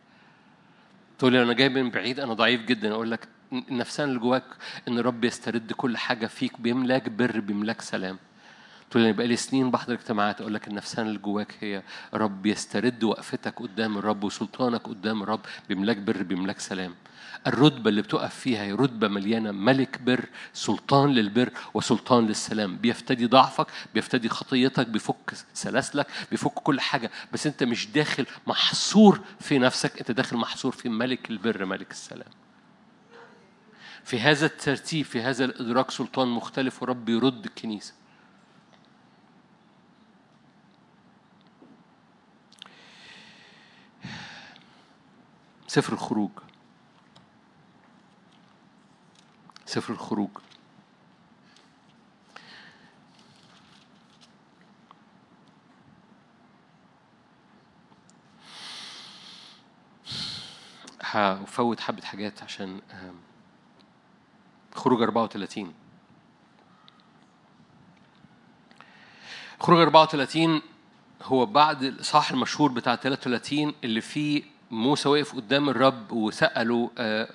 تقول لي أنا جاي من بعيد أنا ضعيف جدا. أقول لك النفسان اللي جواك إن الرب يسترد كل حاجة فيك بيملاك بر بيملاك سلام. تقول لي بقى لي سنين بحضر اجتماعات أقول لك النفسان اللي جواك هي رب يسترد وقفتك قدام الرب وسلطانك قدام الرب بيملاك بر بيملاك سلام. الرتبة اللي بتقف فيها هي رتبة مليانة ملك بر سلطان للبر وسلطان للسلام. بيفتدي ضعفك بيفتدي خطيتك بيفك سلاسلك بيفك كل حاجة. بس أنت مش داخل محصور في نفسك أنت داخل محصور في ملك البر ملك السلام. في هذا الترتيب في هذا الإدراك سلطان مختلف ورب يرد الكنيسة سفر الخروج. سفر الخروج. هفوت حبة حاجات عشان خروج 34 خروج 34 هو بعد الإصحاح المشهور بتاع 33 اللي فيه موسى وقف قدام الرب وسأله آه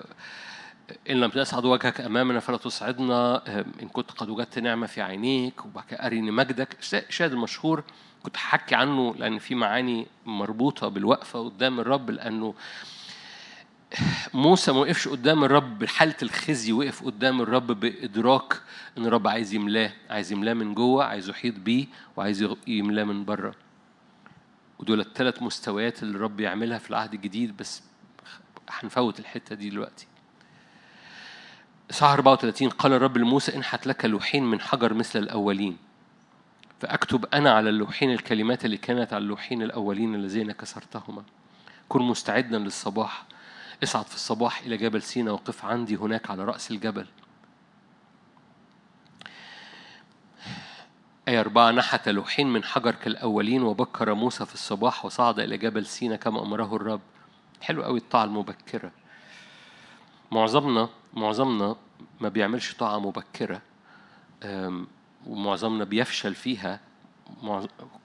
إن لم تصعد وجهك أمامنا فلا تصعدنا إن كنت قد وجدت نعمة في عينيك وبعد أرني مجدك. الشاهد المشهور كنت حكي عنه لأن في معاني مربوطة بالوقفة قدام الرب لأنه موسى ما وقفش قدام الرب بحالة الخزي وقف قدام الرب بإدراك إن الرب عايز يملاه عايز يملاه من جوه عايز يحيط بيه وعايز يملاه من بره. ودول الثلاث مستويات اللي الرب يعملها في العهد الجديد بس هنفوت الحتة دي دلوقتي. إصحاح 34 قال الرب لموسى انحت لك لوحين من حجر مثل الأولين. فأكتب أنا على اللوحين الكلمات اللي كانت على اللوحين الأولين الذين كسرتهما. كن مستعدا للصباح. اصعد في الصباح إلى جبل سينا وقف عندي هناك على رأس الجبل. آية أربعة نحت لوحين من حجر كالأولين وبكر موسى في الصباح وصعد إلى جبل سينا كما أمره الرب. حلو قوي الطاعة المبكرة. معظمنا معظمنا ما بيعملش طاعة مبكرة. ومعظمنا بيفشل فيها.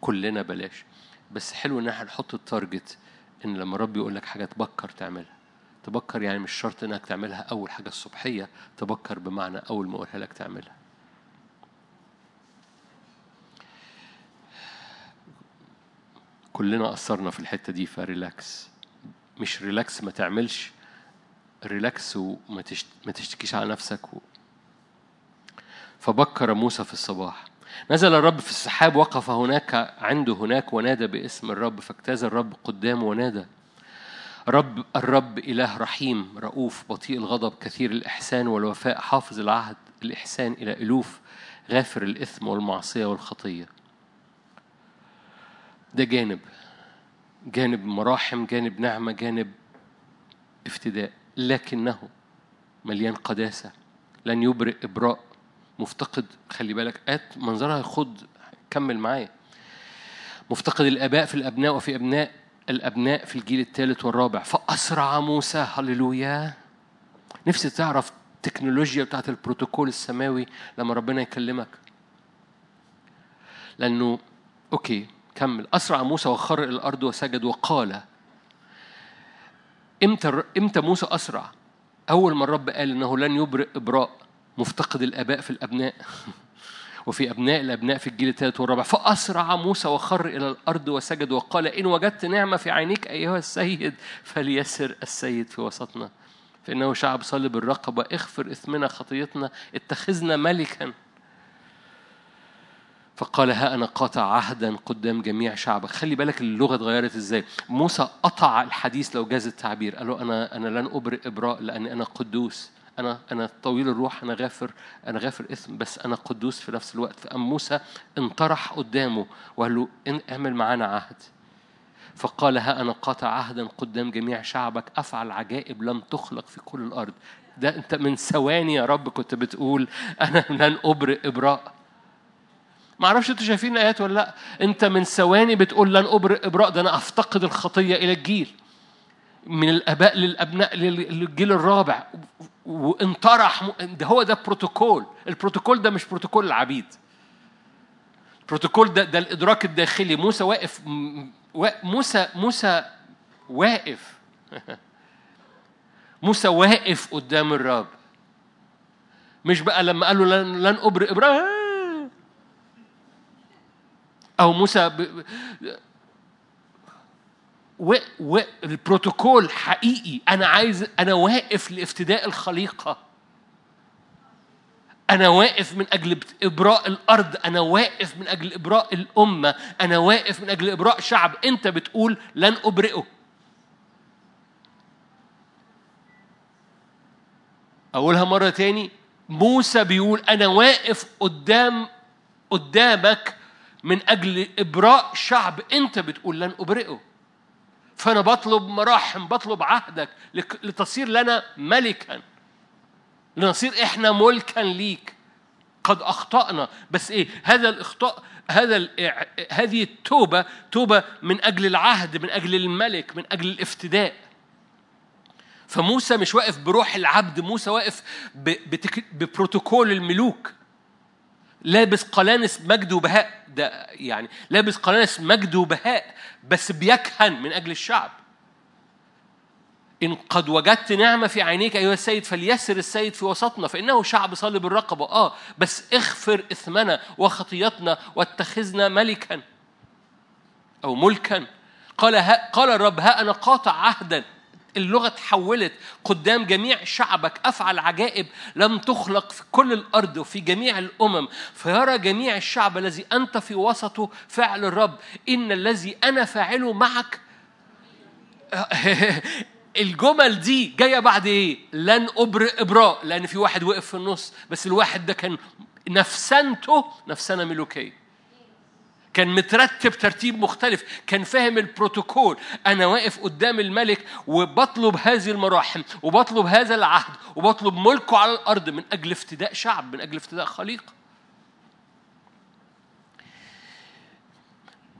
كلنا بلاش. بس حلو إن إحنا نحط التارجت إن لما رب يقول لك حاجة تبكر تعملها. تبكر يعني مش شرط إنك تعملها أول حاجة الصبحية تبكر بمعنى أول ما أقولها لك تعملها. كلنا قصرنا في الحتة دي ف relax. مش relax ما تعملش relax وما ما تشتكيش على نفسك و... فبكر موسى في الصباح. نزل الرب في السحاب وقف هناك عنده هناك ونادى باسم الرب. فاجتاز الرب قدامه ونادى. رب الرب إله رحيم رؤوف بطيء الغضب كثير الإحسان والوفاء حافظ العهد الإحسان إلى ألوف غافر الإثم والمعصية والخطية. ده جانب جانب مراحم جانب نعمة جانب افتداء لكنه مليان قداسة لن يبرئ إبراء مفتقد. خلي بالك آت منظرها خد كمل معايا. مفتقد الآباء في الأبناء وفي أبناء الأبناء في الجيل الثالث والرابع. فأسرع موسى هللويا. نفسي تعرف التكنولوجيا بتاعت البروتوكول السماوي لما ربنا يكلمك. لأنه أوكي كمل. أسرع موسى وخر إلى الأرض وسجد وقال إمتى إمتى موسى أسرع؟ أول ما الرب قال إنه لن يبرئ إبراء مفتقد الآباء في الأبناء وفي أبناء الأبناء في الجيل الثالث والرابع. فأسرع موسى وخر إلى الأرض وسجد وقال إن وجدت نعمة في عينيك أيها السيد فليسر السيد في وسطنا فإنه شعب صلب الرقبة اغفر إثمنا خطيتنا اتخذنا ملكا. فقال ها أنا قاطع عهدا قدام جميع شعبك. خلي بالك اللغة اتغيرت إزاي. موسى قطع الحديث لو جاز التعبير. قال له أنا أنا لن أبرئ إبراء لأني أنا قدوس. أنا أنا طويل الروح أنا غافر أنا غافر إثم بس أنا قدوس في نفس الوقت. فأم موسى انطرح قدامه وقال له اعمل معانا عهد. فقال ها أنا قاطع عهدا قدام جميع شعبك. أفعل عجائب لم تخلق في كل الأرض. ده أنت من ثواني يا رب كنت بتقول أنا لن أبرئ إبراء. ما أعرفش أنتوا شايفين الايات ولا لا. انت من ثواني بتقول لن ابرئ إبراء ده أنا أفتقد الخطية إلى الجيل. من الأباء للأبناء للجيل الرابع. وانطرح ده هو ده بروتوكول. البروتوكول ده مش بروتوكول العبيد. البروتوكول ده ده الإدراك الداخلي. موسى واقف موسى موسى واقف. موسى واقف قدام الرب. مش بقى لما قال له لن ابرئ إبراهيم أو موسى ب... و... و... البروتوكول حقيقي. أنا عايز أنا واقف لافتداء الخليقة. أنا واقف من أجل إبراء الأرض. أنا واقف من أجل إبراء الأمة. أنا واقف من أجل إبراء شعب. أنت بتقول لن أبرئه. أقولها مرة تاني. موسى بيقول أنا واقف قدام قدامك من أجل إبراء شعب. أنت بتقول لن أبرئه. فأنا بطلب مراحم بطلب عهدك لتصير لنا ملكا. لنصير إحنا ملكا ليك. قد أخطأنا. بس إيه؟ هذا الإخطاء هذا هذه التوبة توبة من أجل العهد من أجل الملك من أجل الافتداء. فموسى مش واقف بروح العبد موسى واقف ببروتوكول الملوك. لابس قلانس مجد وبهاء. ده يعني لابس قلانس مجد وبهاء بس بيكهن من أجل الشعب. إن قد وجدت نعمة في عينيك أيها السيد فليسر السيد في وسطنا فإنه شعب صلب الرقبة. آه بس اغفر إثمنا وخطيتنا واتخذنا ملكا أو ملكا. قال ها قال الرب ها أنا قاطع عهدا. اللغة تحولت قدام جميع شعبك. أفعل عجائب لم تخلق في كل الأرض وفي جميع الأمم. فيرى جميع الشعب الذي أنت في وسطه فعل الرب. إن الذي أنا فاعله معك الجمل دي جاية بعد إيه؟ لن ابرئ إبراء. لأن في واحد وقف في النص. بس الواحد ده كان نفسنته نفسنه ملوكية. كان مترتب ترتيب مختلف كان فاهم البروتوكول. أنا واقف قدام الملك وبطلب هذه المراحم وبطلب هذا العهد وبطلب ملكه على الأرض من أجل افتداء شعب من أجل افتداء خليقه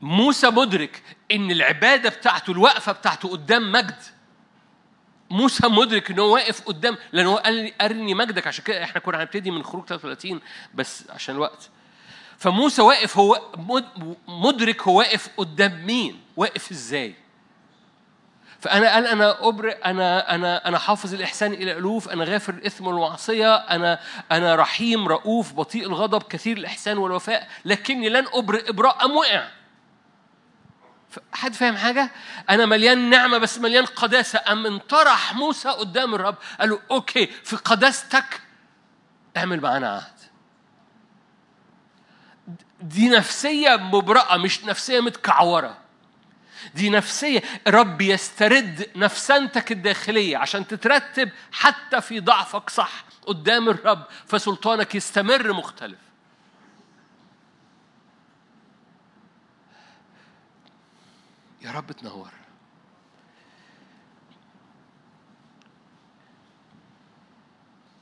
موسى مدرك إن العبادة بتاعته الوقفة بتاعته قدام مجد. موسى مدرك إن هو واقف قدام لأن هو قال أرني مجدك عشان كده إحنا كنا هنبتدي من خروج 33 بس عشان الوقت. فموسى واقف هو مد- مدرك هو واقف قدام مين؟ واقف إزاي؟ فأنا قال أنا أبرئ أنا أنا أنا حافظ الإحسان إلى ألوف أنا غافر الاثم والمعصيه أنا أنا رحيم رؤوف بطيء الغضب كثير الإحسان والوفاء لكني لن أبرئ إبراء أم وقع. حد فاهم حاجة؟ أنا مليان نعمة بس مليان قداسة. أم انطرح موسى قدام الرب قال له أوكي في قداستك اعمل معانا عهد. دي نفسية مبرأة مش نفسية متكعورة. دي نفسية رب يسترد نفسنتك الداخلية عشان تترتب حتى في ضعفك صح قدام الرب فسلطانك يستمر مختلف. يا رب تنور.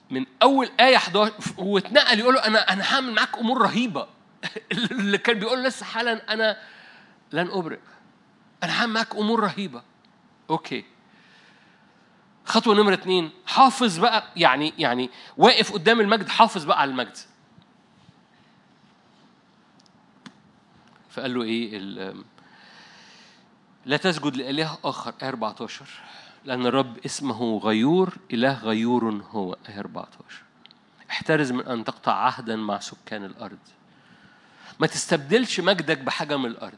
من أول آية 11 واتنقل يقول له أنا أنا هعمل معاك أمور رهيبة. اللي كان بيقول لسه حالا أنا لن أبرئ. أنا هعمل معاك أمور رهيبة. أوكي. خطوة نمرة اتنين حافظ بقى يعني يعني واقف قدام المجد حافظ بقى على المجد. فقال له إيه لا تسجد لإله آخر آية 14 لأن الرب اسمه غيور إله غيور هو آية 14 احترز من أن تقطع عهدا مع سكان الأرض. ما تستبدلش مجدك بحاجة من الأرض.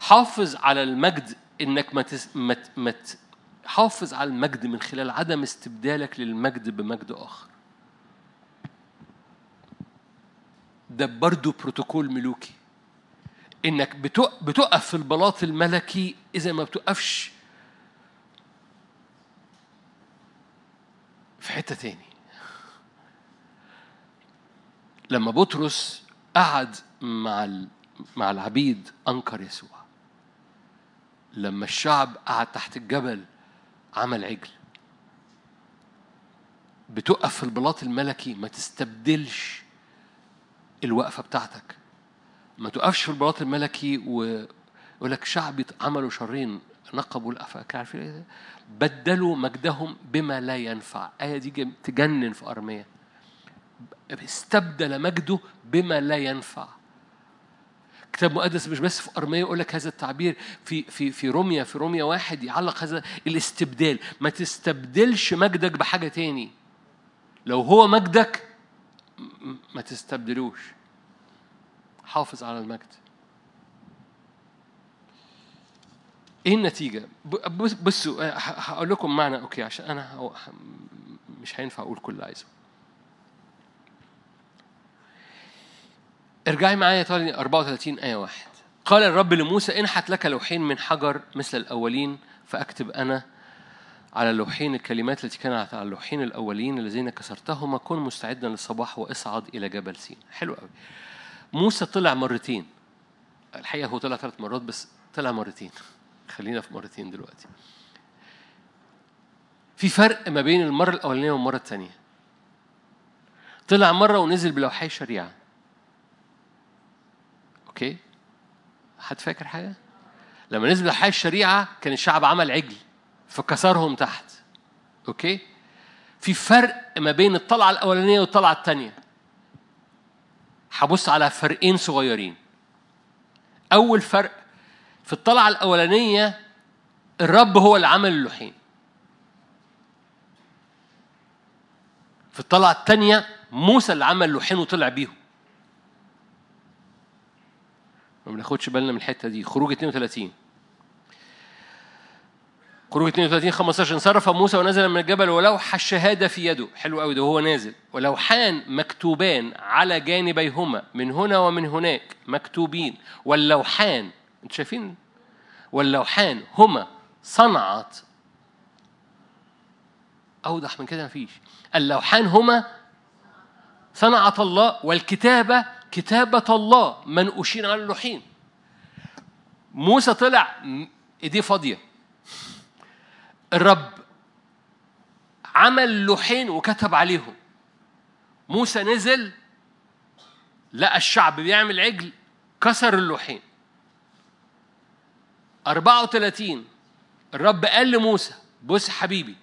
حافظ على المجد إنك ما تس... ما ما حافظ على المجد من خلال عدم استبدالك للمجد بمجد آخر. ده برضو بروتوكول ملوكي. إنك بتق- بتقف في البلاط الملكي إذا ما بتقفش في حتة تاني. لما بطرس قعد مع مع العبيد أنكر يسوع. لما الشعب قعد تحت الجبل عمل عجل. بتقف في البلاط الملكي ما تستبدلش الوقفة بتاعتك. ما تقفش في البلاط الملكي ويقول لك شعبي عملوا شرين نقبوا الأفاك عارفين إيه؟ بدلوا مجدهم بما لا ينفع. آية دي تجنن في أرمية استبدل مجده بما لا ينفع. كتاب مقدس مش بس في أرمية يقول لك هذا التعبير في في في روميا في روميا واحد يعلق هذا الاستبدال. ما تستبدلش مجدك بحاجة تاني. لو هو مجدك ما تستبدلوش. حافظ على المجد. إيه النتيجة؟ بصوا هقول لكم معنى. أوكي عشان أنا مش هينفع أقول كل اللي عايزه. ارجعي معايا تاني 34 آية واحد. قال الرب لموسى انحت لك لوحين من حجر مثل الأولين فأكتب أنا على اللوحين الكلمات التي كانت على اللوحين الأولين الذين كسرتهما كن مستعدا للصباح وإصعد إلى جبل سين حلو قوي موسى طلع مرتين. الحقيقة هو طلع ثلاث مرات بس طلع مرتين. خلينا في مرتين دلوقتي. في فرق ما بين المرة الأولانية والمرة الثانية طلع مرة ونزل بلوحي شريعة. okay؟ حد فاكر حاجة؟ لما نزل بلوحي الشريعة كان الشعب عمل عجل فكسرهم تحت okay؟ في فرق ما بين الطلعة الأولانية والطلعة الثانية هبص على فرقين صغيرين. أول فرق في الطلعة الأولانية الرب هو اللي عمل اللوحين في الطلعة الثانية موسى اللي عمل اللوحين وطلع بيهم. ما بناخدش بالنا من الحتة دي. خروج 32 خروج 32 15 انصرف موسى ونزل من الجبل ولوح الشهادة في يده. حلو قوي ده وهو نازل. ولوحان مكتوبان على جانبيهما من هنا ومن هناك مكتوبين. واللوحان أنتوا شايفين؟ واللوحان هما صنعت. أوضح من كده مفيش. اللوحان هما صنعت الله والكتابة كتابة الله منقوشين على اللوحين موسى طلع إيديه فاضية. الرب عمل لوحين وكتب عليهم. موسى نزل لقى الشعب بيعمل عجل كسر اللوحين. 34 الرب قال لموسى بص حبيبي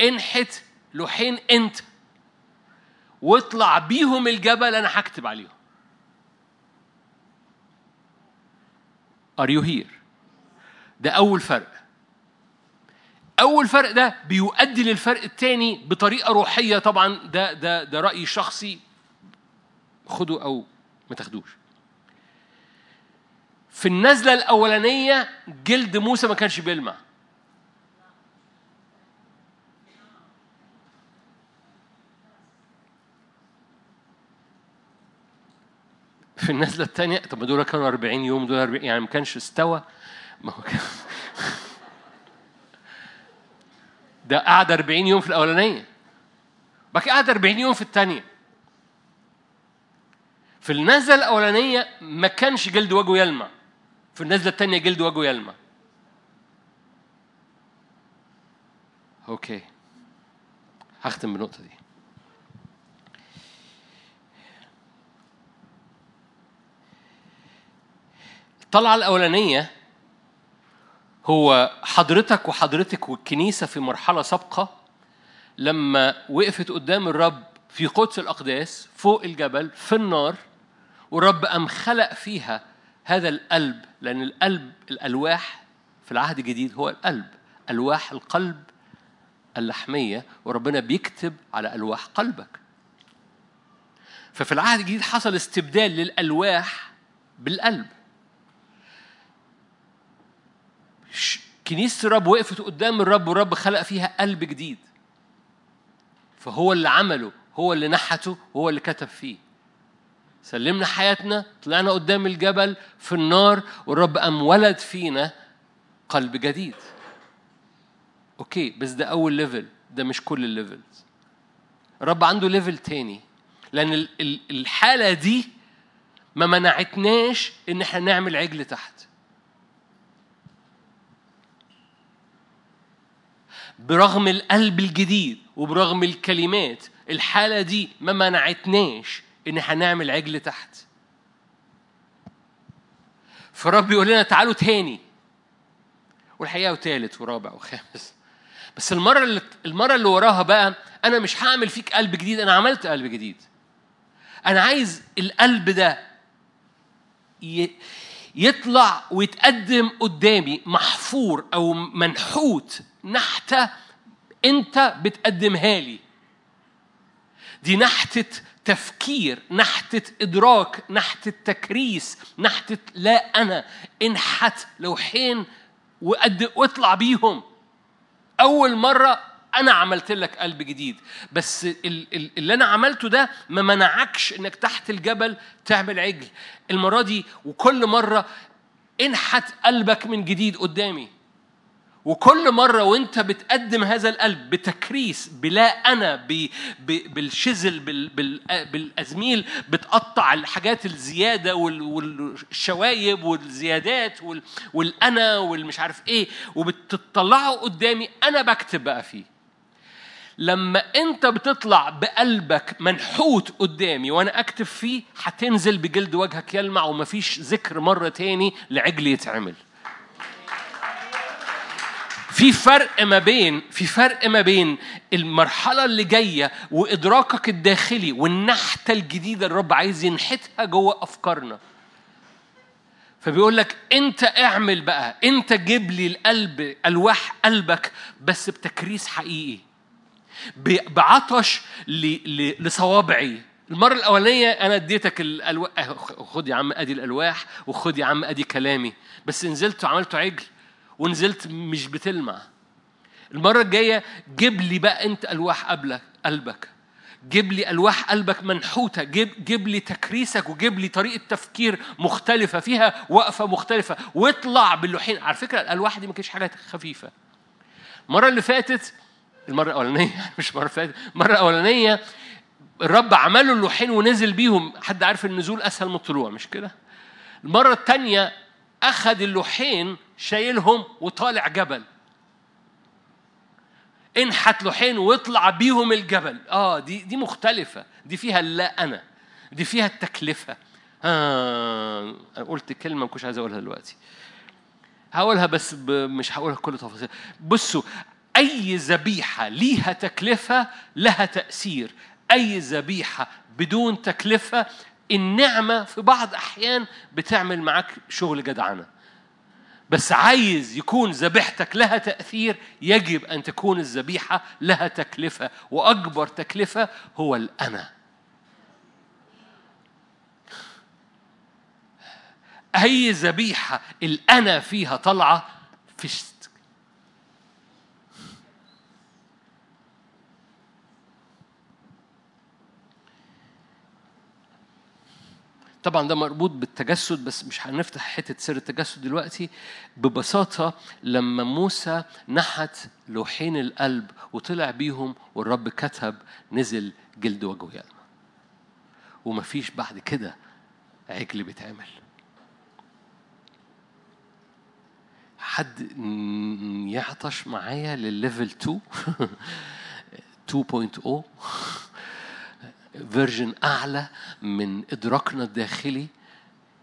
انحت لوحين انت واطلع بيهم الجبل أنا هكتب عليهم. Are you here؟ ده أول فرق. أول فرق ده بيؤدي للفرق الثاني بطريقة روحية. طبعا ده ده ده رأي شخصي خده أو ما تاخدوش. في النزلة الأولانية جلد موسى ما كانش بيلمع. في النزلة الثانية طب دول كانوا 40 يوم دول 40 يعني ما كانش استوى. ما هو كان ده قعد 40 يوم في الأولانية. بعد قعد 40 يوم في الثانية في النزلة الأولانية ما كانش جلد وجهه يلمع. في النزلة الثانية جلد وجهه يلمع. أوكي. هختم بالنقطة دي. الطلعة الأولانية هو حضرتك وحضرتك والكنيسة في مرحلة سابقة لما وقفت قدام الرب في قدس الأقداس فوق الجبل في النار والرب قام خلق فيها هذا القلب لأن القلب الألواح في العهد الجديد هو القلب ألواح القلب اللحمية وربنا بيكتب على ألواح قلبك. ففي العهد الجديد حصل استبدال للألواح بالقلب. كنيسة الرب وقفت قدام الرب والرب خلق فيها قلب جديد. فهو اللي عمله هو اللي نحته هو اللي كتب فيه. سلمنا حياتنا طلعنا قدام الجبل في النار والرب قام ولد فينا قلب جديد. OK بس ده أول level ده مش كل ال levels الرب عنده ليفل تاني لأن الحالة دي ما منعتناش إن إحنا نعمل عجل تحت. برغم القلب الجديد وبرغم الكلمات الحالة دي ما منعتناش إن هنعمل عجل تحت. فرب يقول لنا تعالوا تاني. والحقيقة وثالث ورابع وخامس. بس المرة اللي المرة اللي وراها بقى أنا مش هعمل فيك قلب جديد أنا عملت قلب جديد. أنا عايز القلب ده يطلع ويتقدم قدامي محفور أو منحوت نحتة أنت بتقدمها لي. دي نحتة تفكير نحتة إدراك نحتة تكريس نحتة لا أنا انحت لوحين واطلع بيهم. أول مرة أنا عملت لك قلب جديد. بس اللي أنا عملته ده ما منعكش إنك تحت الجبل تعمل عجل. المرة دي وكل مرة انحت قلبك من جديد قدامي. وكل مرة وأنت بتقدم هذا القلب بتكريس بلا أنا ب... ب... بالشزل بال... بال... بالأزميل بتقطع الحاجات الزيادة وال... والشوايب والزيادات وال... والأنا والمش عارف إيه وبتطلعه قدامي. أنا بكتب بقى فيه. لما انت بتطلع بقلبك منحوت قدامي وأنا اكتب فيه هتنزل بجلد وجهك يلمع ومفيش ذكر مرة تاني لعجل يتعمل في فرق ما بين في فرق ما بين المرحلة اللي جاية وإدراكك الداخلي والنحتة الجديدة اللي الرب عايز ينحتها جوه أفكارنا. فبيقول لك أنت اعمل بقى، أنت جيب لي القلب ألواح قلبك بس بتكريس حقيقي. بعطش لصوابعي. المرة الأولانية أنا اديتك الألواح خد يا عم أدي الألواح وخد يا عم أدي كلامي بس نزلت وعملت عجل ونزلت مش بتلمع. المرة الجاية جيب لي بقى أنت ألواح قبلك قلبك. جيب لي ألواح قلبك منحوتة. جيب, جيب لي تكريسك وجيب لي طريقة تفكير مختلفة فيها وقفة مختلفة. واطلع باللوحين. على فكرة الألواح دي ما كانتش حاجة خفيفة. المرة اللي فاتت المرة الأولانية مش اللي فاتت المرة الأولانية الرب عملوا اللوحين ونزل بيهم حد عارف النزول أسهل من الطلوع مش كده؟ المرة الثانية أخذ اللوحين شايلهم وطالع جبل. انحت لوحين واطلع بيهم الجبل. آه دي دي مختلفة دي فيها اللا أنا دي فيها التكلفة. آه قلت كلمة ما كنتش عايز أقولها دلوقتي. هقولها بس مش هقولها كل تفاصيل. بصوا أي ذبيحة ليها تكلفة لها تأثير. أي ذبيحة بدون تكلفة النعمة في بعض أحيان بتعمل معاك شغل جدعنة. بس عايز يكون ذبيحتك لها تأثير يجب أن تكون الذبيحة لها تكلفة. وأكبر تكلفة هو الأنا أي ذبيحة الأنا فيها طالعة فيش طبعا ده مربوط بالتجسد بس مش هنفتح حتة سر التجسد دلوقتي. ببساطة لما موسى نحت لوحين القلب وطلع بيهم والرب كتب نزل جلد وجهه يلمع ومفيش بعد كده عجل بيتعمل. حد يعطش معايا للل level 2 2.0 version أعلى من إدراكنا الداخلي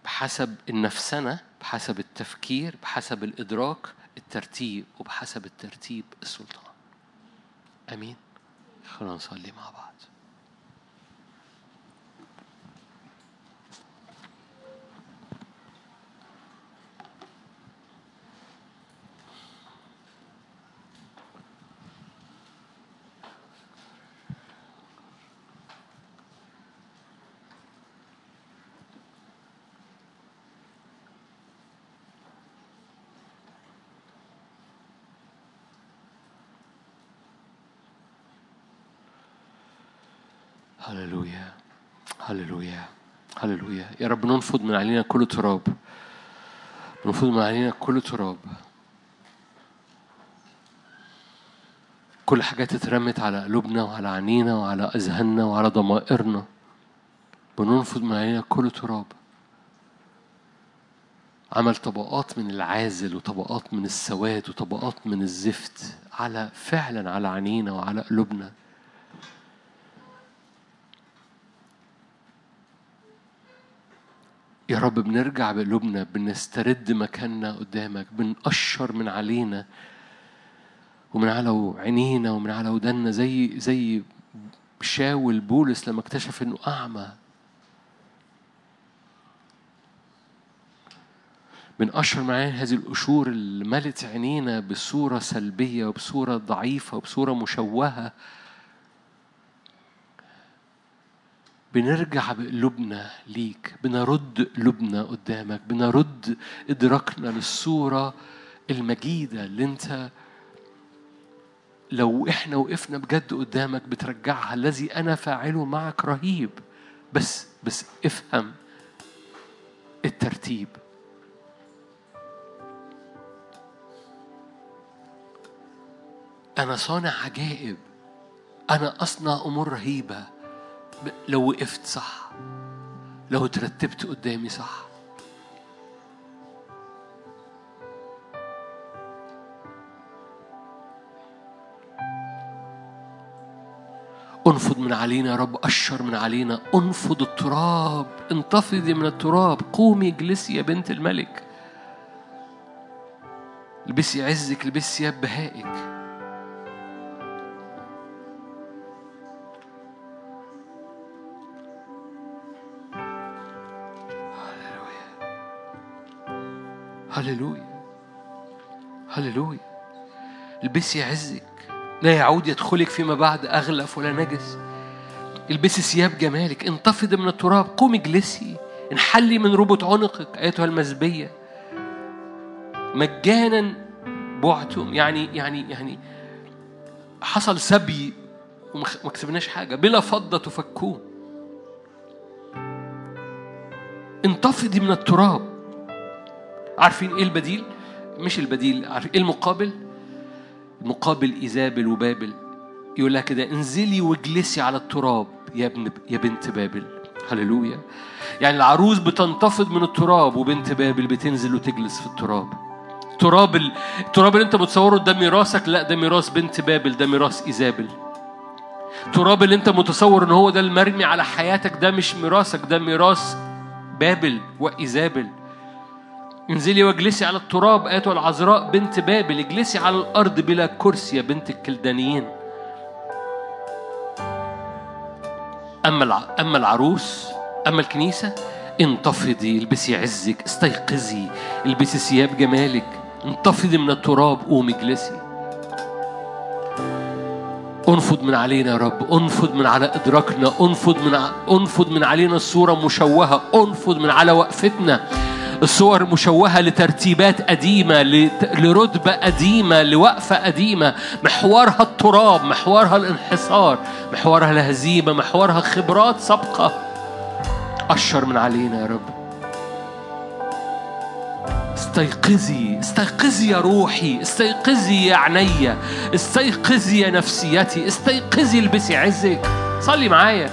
بحسب النفسنة بحسب التفكير بحسب الإدراك الترتيب وبحسب الترتيب السلطان. أمين؟ خلونا نصلي مع بعض هللويا هللويا هللويا يا رب ننفض من علينا كل تراب. ننفض من علينا كل تراب. كل حاجات اترمت على قلوبنا وعلى عينينا وعلى أذهاننا وعلى ضمائرنا. بننفض من علينا كل تراب. عمل طبقات من العازل وطبقات من السواد وطبقات من الزفت على فعلا على عينينا وعلى قلوبنا. يا رب بنرجع بقلوبنا بنسترد مكاننا قدامك بنقشر من علينا ومن على عينينا ومن على ودنا زي زي شاول بولس لما اكتشف إنه أعمى. بنقشر معاه هذه القشور اللي ملت عينينا بصورة سلبية وبصورة ضعيفة وبصورة مشوهة. بنرجع بقلوبنا ليك بنرد قلوبنا قدامك بنرد إدراكنا للصورة المجيدة اللي أنت لو إحنا وقفنا بجد قدامك بترجعها الذي أنا فاعله معك رهيب. بس بس افهم الترتيب. أنا صانع عجائب. أنا أصنع أمور رهيبة. لو وقفت صح لو ترتبت قدامي صح. انفض من علينا يا رب أشر من علينا. انفض التراب انتفضي من التراب. قومي اجلسي يا بنت الملك. لبسي عزك لبسي ثياب بهائك. هللويا. هللويا. البسي عزك. لا يعود يدخلك فيما بعد أغلف ولا نجس. البسي ثياب جمالك. انتفضي من التراب. قومي اجلسي. انحلي من ربط عنقك أيتها المزبية مجانا بعتم. يعني يعني يعني حصل سبي وما كسبناش حاجة. بلا فضة تفكون. انتفضي من التراب. عارفين إيه البديل؟ مش البديل عارفين إيه المقابل؟ المقابل ايزابل وبابل يقول لها كده انزلي واجلسي على التراب يا ابن يا بنت بابل. هللويا. يعني العروس بتنتفض من التراب وبنت بابل بتنزل وتجلس في التراب. تراب ال... التراب اللي انت متصوره ده ميراثك؟ لا ده ميراث بنت بابل ده ميراث إيزابل. التراب اللي انت متصور ان هو ده المرمي على حياتك ده مش ميراثك ده ميراث بابل وإيزابل. انزلي واجلسي على التراب ايتها العذراء بنت بابل اجلسي على الأرض بلا كرسي يا بنت الكلدانيين. أما أما العروس أما الكنيسة انتفضي البسي عزك استيقظي البسي ثياب جمالك انتفضي من التراب قومي اجلسي. انفض من علينا يا رب انفض من على إدراكنا انفض من انفض من علينا الصورة مشوهة انفض من على وقفتنا. الصور مشوهة لترتيبات قديمة لرتبة قديمة لوقفة قديمة. محورها التراب محورها الانحصار محورها الهزيمة محورها خبرات سابقة. أشر من علينا يا رب. استيقظي استيقظي يا روحي استيقظي يا عينيا استيقظي يا نفسيتي استيقظي البسي عزك. صلي معايا.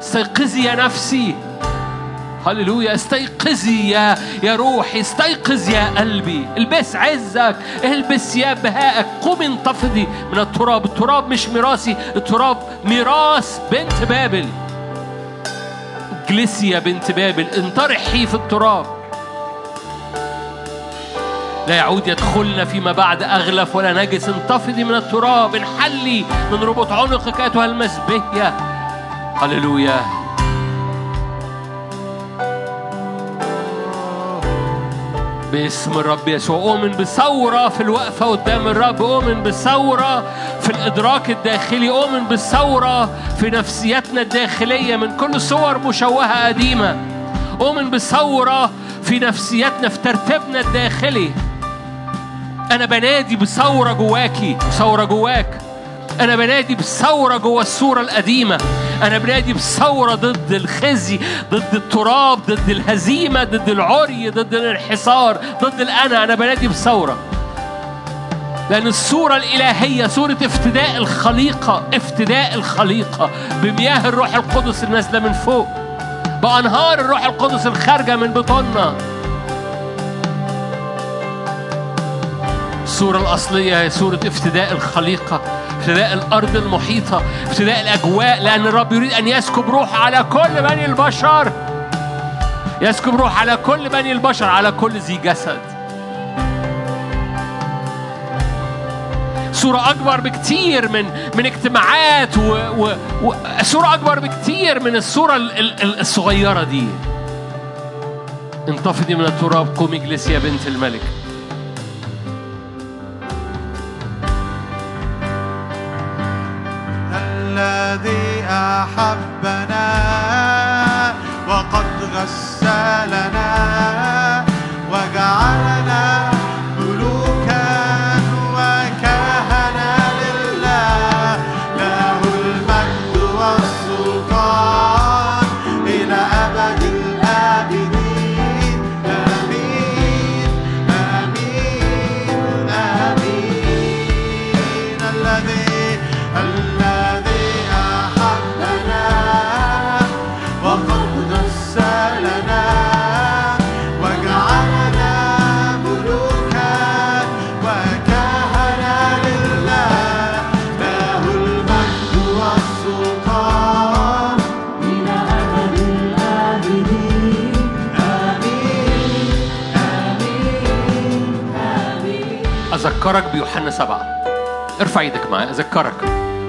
استيقظي يا نفسي. هللويا استيقظي يا يا روحي استيقظ يا قلبي. البس عزك البس يا بهائك. قومي انتفضي من التراب. التراب مش ميراثي التراب ميراث بنت بابل. اجلسي يا بنت بابل انطرحي في التراب. لا يعود يدخلنا فيما بعد أغلف ولا نجس. انتفضي من التراب انحلي من ربط عنقك أيتها المزبية هللويا. باسم الرب يسوع. أؤمن بثورة في الوقفة قدام الرب. أؤمن بثورة في الإدراك الداخلي. أؤمن بثورة في نفسيتنا الداخلية من كل صور مشوهة قديمة. أؤمن بثورة في نفسيتنا في ترتيبنا الداخلي. أنا بنادي بثورة جواكي ثورة جواك. أنا بنادي بثورة جوا الصورة القديمة. أنا بنادي بثورة ضد الخزي ضد التراب ضد الهزيمة ضد العري ضد الانحصار ضد الأنا. أنا بنادي بثورة. لأن الصورة الإلهية صورة افتداء الخليقة افتداء الخليقة بمياه الروح القدس النازلة من فوق بأنهار الروح القدس الخارجة من بطننا الصورة الأصلية هي صورة افتداء الخليقة. افتداء الأرض المحيطة افتداء الأجواء لأن الرب يريد أن يسكب روح على كل بني البشر. يسكب روح على كل بني البشر على كل ذي جسد. صورة أكبر بكتير من من اجتماعات و, و, و صورة أكبر بكتير من الصورة الصغيرة دي. انتفضي من التراب قومي اجلسي يا بنت الملك. الذي أحبنا. أذكرك بيوحنا سبعة. ارفع إيدك معايا أذكرك.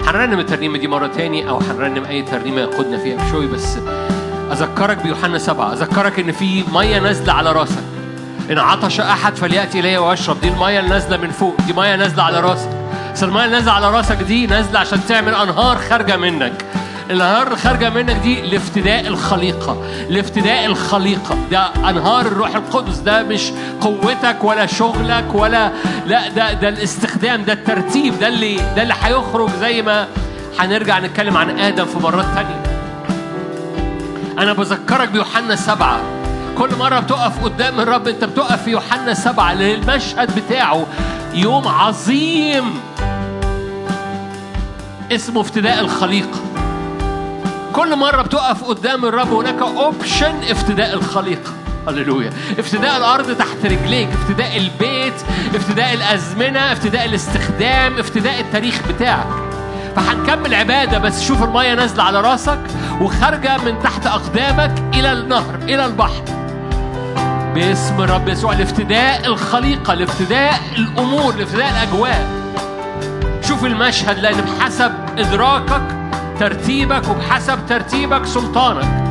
هنرنم الترنيمة دي مرة تاني أو هنرنم أي ترنيمة يقودنا فيها بشوي بس. أذكرك بيوحنا سبعة. أذكرك إن في مية نازلة على راسك. إن عطش أحد فليأتي إلي ويشرب دي المية اللي نازلة من فوق. دي مية نازلة على راسك. بس المية اللي نازلة على راسك دي نازلة عشان تعمل أنهار خارجة منك. الانهار اللي خارجة منك دي لافتداء الخليقة لافتداء الخليقة. ده انهار الروح القدس ده مش قوتك ولا شغلك ولا لا ده ده الاستخدام ده الترتيب ده اللي ده اللي هيخرج زي ما هنرجع نتكلم عن آدم في مرات تانية. أنا بذكرك بيوحنا سبعة. كل مرة بتقف قدام الرب أنت بتقف في يوحنا سبعة للمشهد بتاعه. يوم عظيم. اسمه افتداء الخليقة. كل مرة بتقف قدام الرب هناك اوبشن افتداء الخليقة هللويا. افتداء الأرض تحت رجليك افتداء البيت افتداء الأزمنة افتداء الاستخدام افتداء التاريخ بتاعك. فهنكمل عبادة بس شوف المية نازلة على راسك وخارجة من تحت أقدامك إلى النهر إلى البحر. باسم الرب يسوع لافتداء الخليقة لافتداء الأمور لافتداء الأجواء. شوف المشهد لأن بحسب إدراكك ترتيبك وبحسب ترتيبك سلطانك.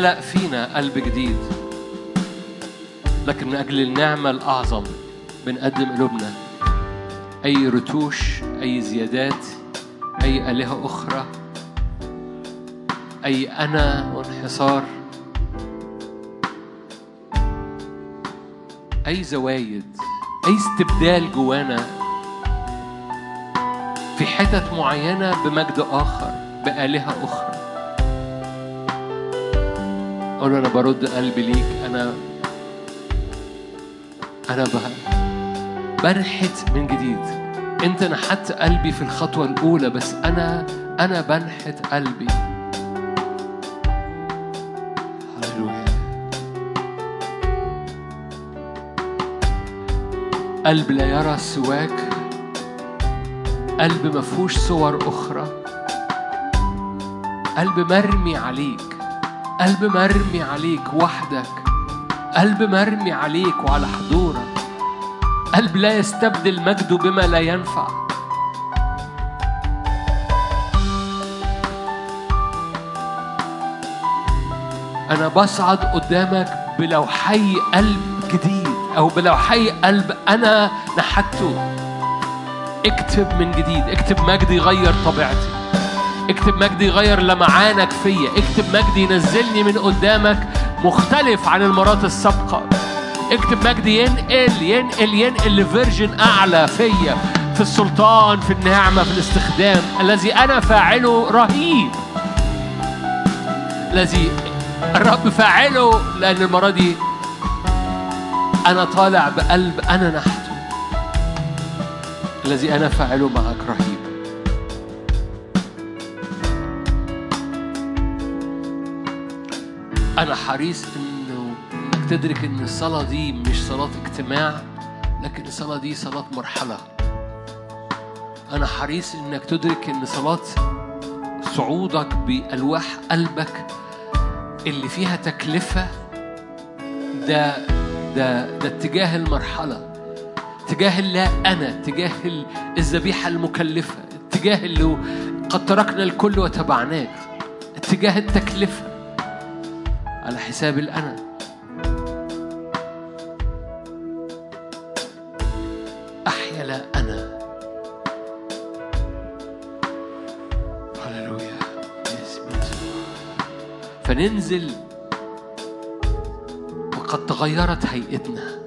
خلق فينا قلب جديد. لكن من أجل النعمة الأعظم بنقدم قلوبنا. أي رتوش أي زيادات أي آلهة أخرى أي أنا وانحصار أي زوايد أي استبدال جوانا في حتت معينة بمجد آخر بآلهة أخرى. أقول له أنا برد قلبي ليك أنا أنا بنحت من جديد. أنت نحت قلبي في الخطوة الأولى بس أنا أنا بنحت قلبي. قلب لا يرى سواك. قلب ما فيهوش صور أخرى. قلب مرمي عليك. قلب مرمي عليك وحدك. قلب مرمي عليك وعلى حضورك. قلب لا يستبدل مجده بما لا ينفع. أنا بصعد قدامك بلوحي قلب جديد أو بلوحي قلب أنا نحته. اكتب من جديد اكتب مجد يغير طبيعتي. اكتب مجد يغير لمعانك فيا. اكتب مجد ينزلني من قدامك مختلف عن المرات السابقة. اكتب مجد ينقل ينقل ينقل لفيرجن أعلى فيا. في السلطان في النعمة في الاستخدام. الذي أنا فاعله رهيب. الذي الرب فاعله لأن المرة دي أنا طالع بقلب أنا نحته. الذي أنا فاعله معك رهيب. أنا حريص إنه إنك تدرك إن الصلاة دي مش صلاة اجتماع لكن الصلاة دي صلاة مرحلة. أنا حريص إنك تدرك إن صلاة صعودك بألواح قلبك اللي فيها تكلفة ده ده ده اتجاه المرحلة. اتجاه اللا أنا اتجاه ال- الذبيحة المكلفة اتجاه اللي قد تركنا الكل وتبعناك اتجاه التكلفة. على حساب الأنا. أحيا لا أنا. هللويا. فننزل. وقد تغيرت هيئتنا.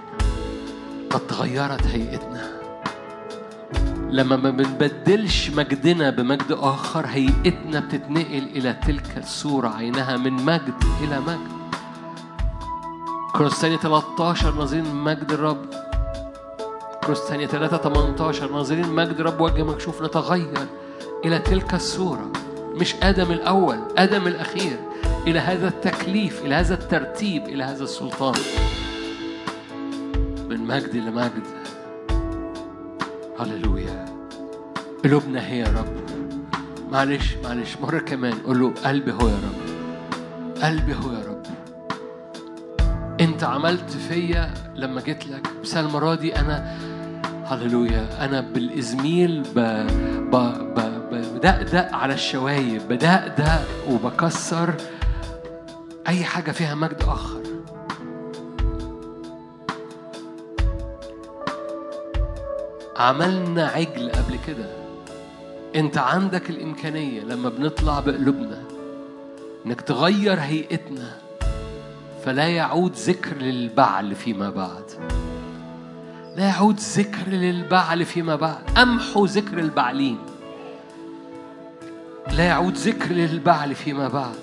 قد تغيرت هيئتنا. لما ما بنبدلش مجدنا بمجد آخر هيئتنا بتتنقل إلى تلك الصورة عينها من مجد إلى مجد. كروس ثانية 13 ناظرين مجد الرب. كروس ثانية 3 18 ناظرين مجد الرب وجه مكشوف نتغير إلى تلك الصورة. مش آدم الأول آدم الأخير. إلى هذا التكليف إلى هذا الترتيب إلى هذا السلطان. من مجد لمجد هللويا قلوبنا هي يا رب. معلش معلش مرة كمان. قول له قلبي هو يا رب. قلبي هو يا رب. انت عملت فيا لما جيت لك. بس المرة دي أنا هللويا أنا بالإزميل ب... ب... ب... بدقدق على الشوايب بدقدق وبكسر أي حاجة فيها مجد أخر. عملنا عجل قبل كده. انت عندك الإمكانية لما بنطلع بقلوبنا إنك تغير هيئتنا فلا يعود ذكر للبعل فيما بعد. لا يعود ذكر للبعل فيما بعد. أمحو ذكر البعلين. لا يعود ذكر للبعل فيما بعد.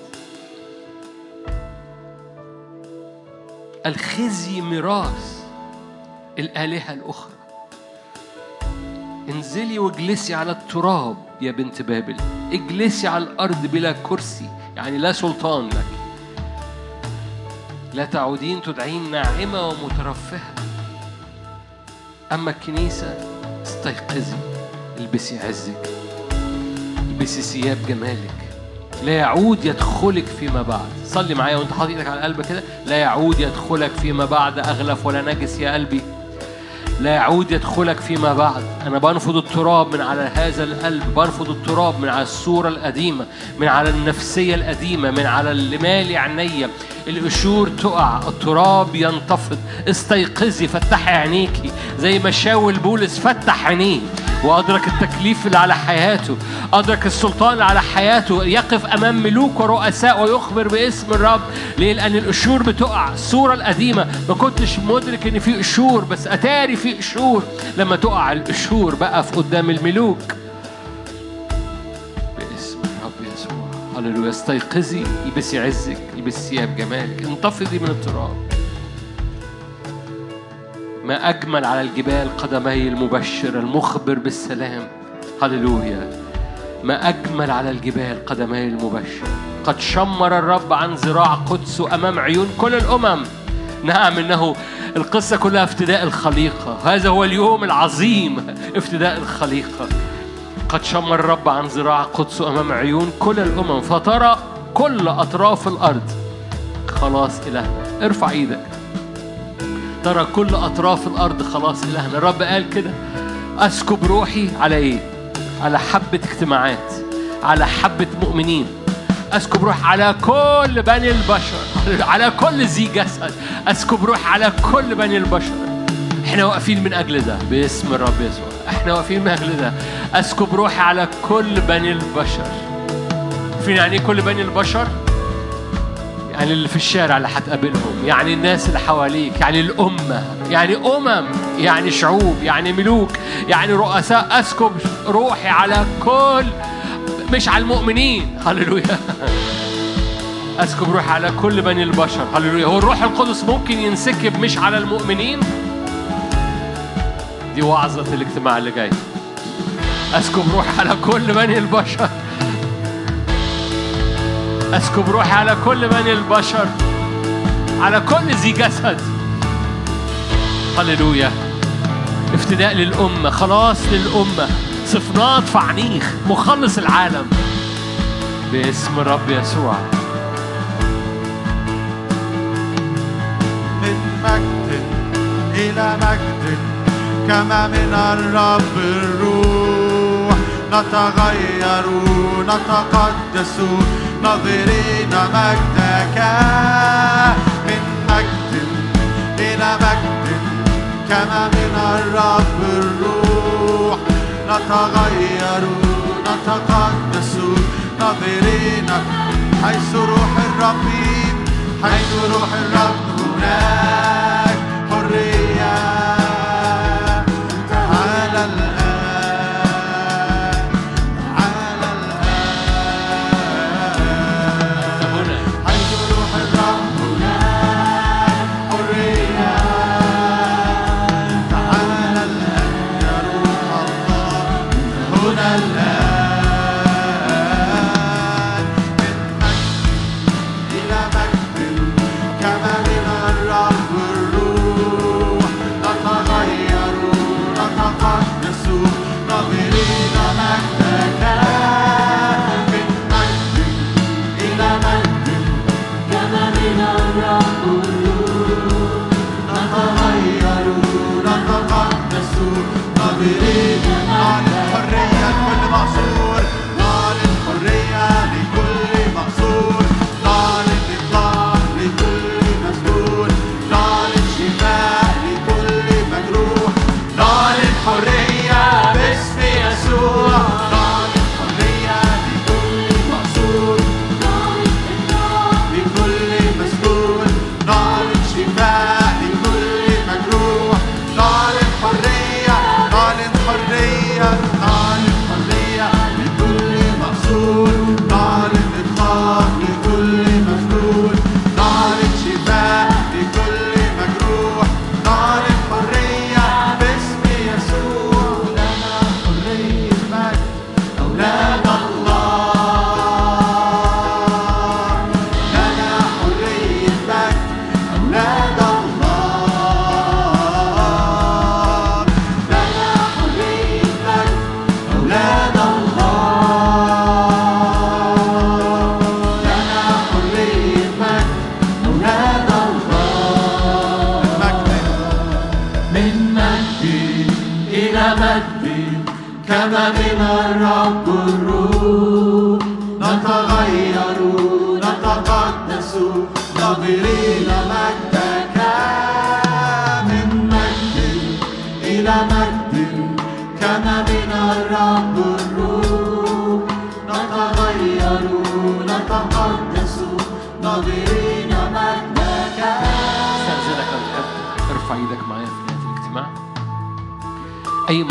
الخزي ميراث الآلهة الأخرى. انزلي واجلسي على التراب يا بنت بابل. اجلسي على الأرض بلا كرسي يعني لا سلطان لك. لا تعودين تدعين ناعمة ومترفهة. أما الكنيسة استيقظي البسي عزك البسي ثياب جمالك. لا يعود يدخلك فيما بعد. صلي معايا وانت حاطط إيدك على قلبك كده. لا يعود يدخلك فيما بعد أغلف ولا نجس يا قلبي. لا يعود يدخلك فيما بعد. أنا بنفض التراب من على هذا القلب بنفض التراب من على الصورة القديمة من على النفسية القديمة من على اللي مالي عينيا القشور تقع التراب ينتفض. استيقظي فتحي عينيكي. زي ما شاول بولس فتح عينيه. وأدرك التكليف اللي على حياته أدرك السلطان اللي على حياته يقف أمام ملوك ورؤساء ويخبر باسم الرب. ليه؟ لأن القشور بتقع الصورة القديمة. ما كنتش مدرك إن في قشور بس أتاري في قشور لما تقع القشور بقى في قدام الملوك. باسم الرب يسوع. هللويا. استيقظي البسي عزك البسي ثياب جمالك. انتفضي من التراب. ما أجمل على الجبال قدمي المبشر المخبر بالسلام. هللويا. ما أجمل على الجبال قدمي المبشر. قد شمر الرب عن ذراع قدسه أمام عيون كل الأمم. نعم إنه القصة كلها افتداء الخليقة. هذا هو اليوم العظيم افتداء الخليقة. قد شمر الرب عن ذراع قدسه أمام عيون كل الأمم فترى كل أطراف الأرض. خلاص إلهنا ارفع إيدك. ترى كل أطراف الأرض خلاص إلهنا. الرب قال كده أسكب روحي على إيه؟ على حبة اجتماعات على حبة مؤمنين. أسكب روح على كل بني البشر على كل ذي جسد. أسكب روح على كل بني البشر. إحنا واقفين من أجل ده. باسم الرب يسوع. إحنا واقفين من أجل ده. أسكب روحي على كل بني البشر. عارفين يعني إيه كل بني البشر؟ يعني اللي في الشارع اللي هتقابلهم يعني الناس اللي حواليك يعني الأمة يعني أمم يعني شعوب يعني ملوك يعني رؤساء. أسكب روحي على كل مش على المؤمنين. هللويا. أسكب روحي على كل بني البشر. هللويا. هو الروح القدس ممكن ينسكب مش على المؤمنين؟ دي وعظة الاجتماع اللي جاي. أسكب روحي على كل بني البشر. أسكب روحي على كل بني البشر على كل ذي جسد. هللويا. افتداء للأمة خلاص للأمة. صفنات فعنيخ مخلص العالم. باسم الرب يسوع. من مجد إلى مجد كما من الرب الروح نتغير نتقدس. ناظرين مجدك. من مجد إلى مجد كما من الرب الروح. نتغير نتقدس ناظرين حيث روح الرب حيث روح الرب هناك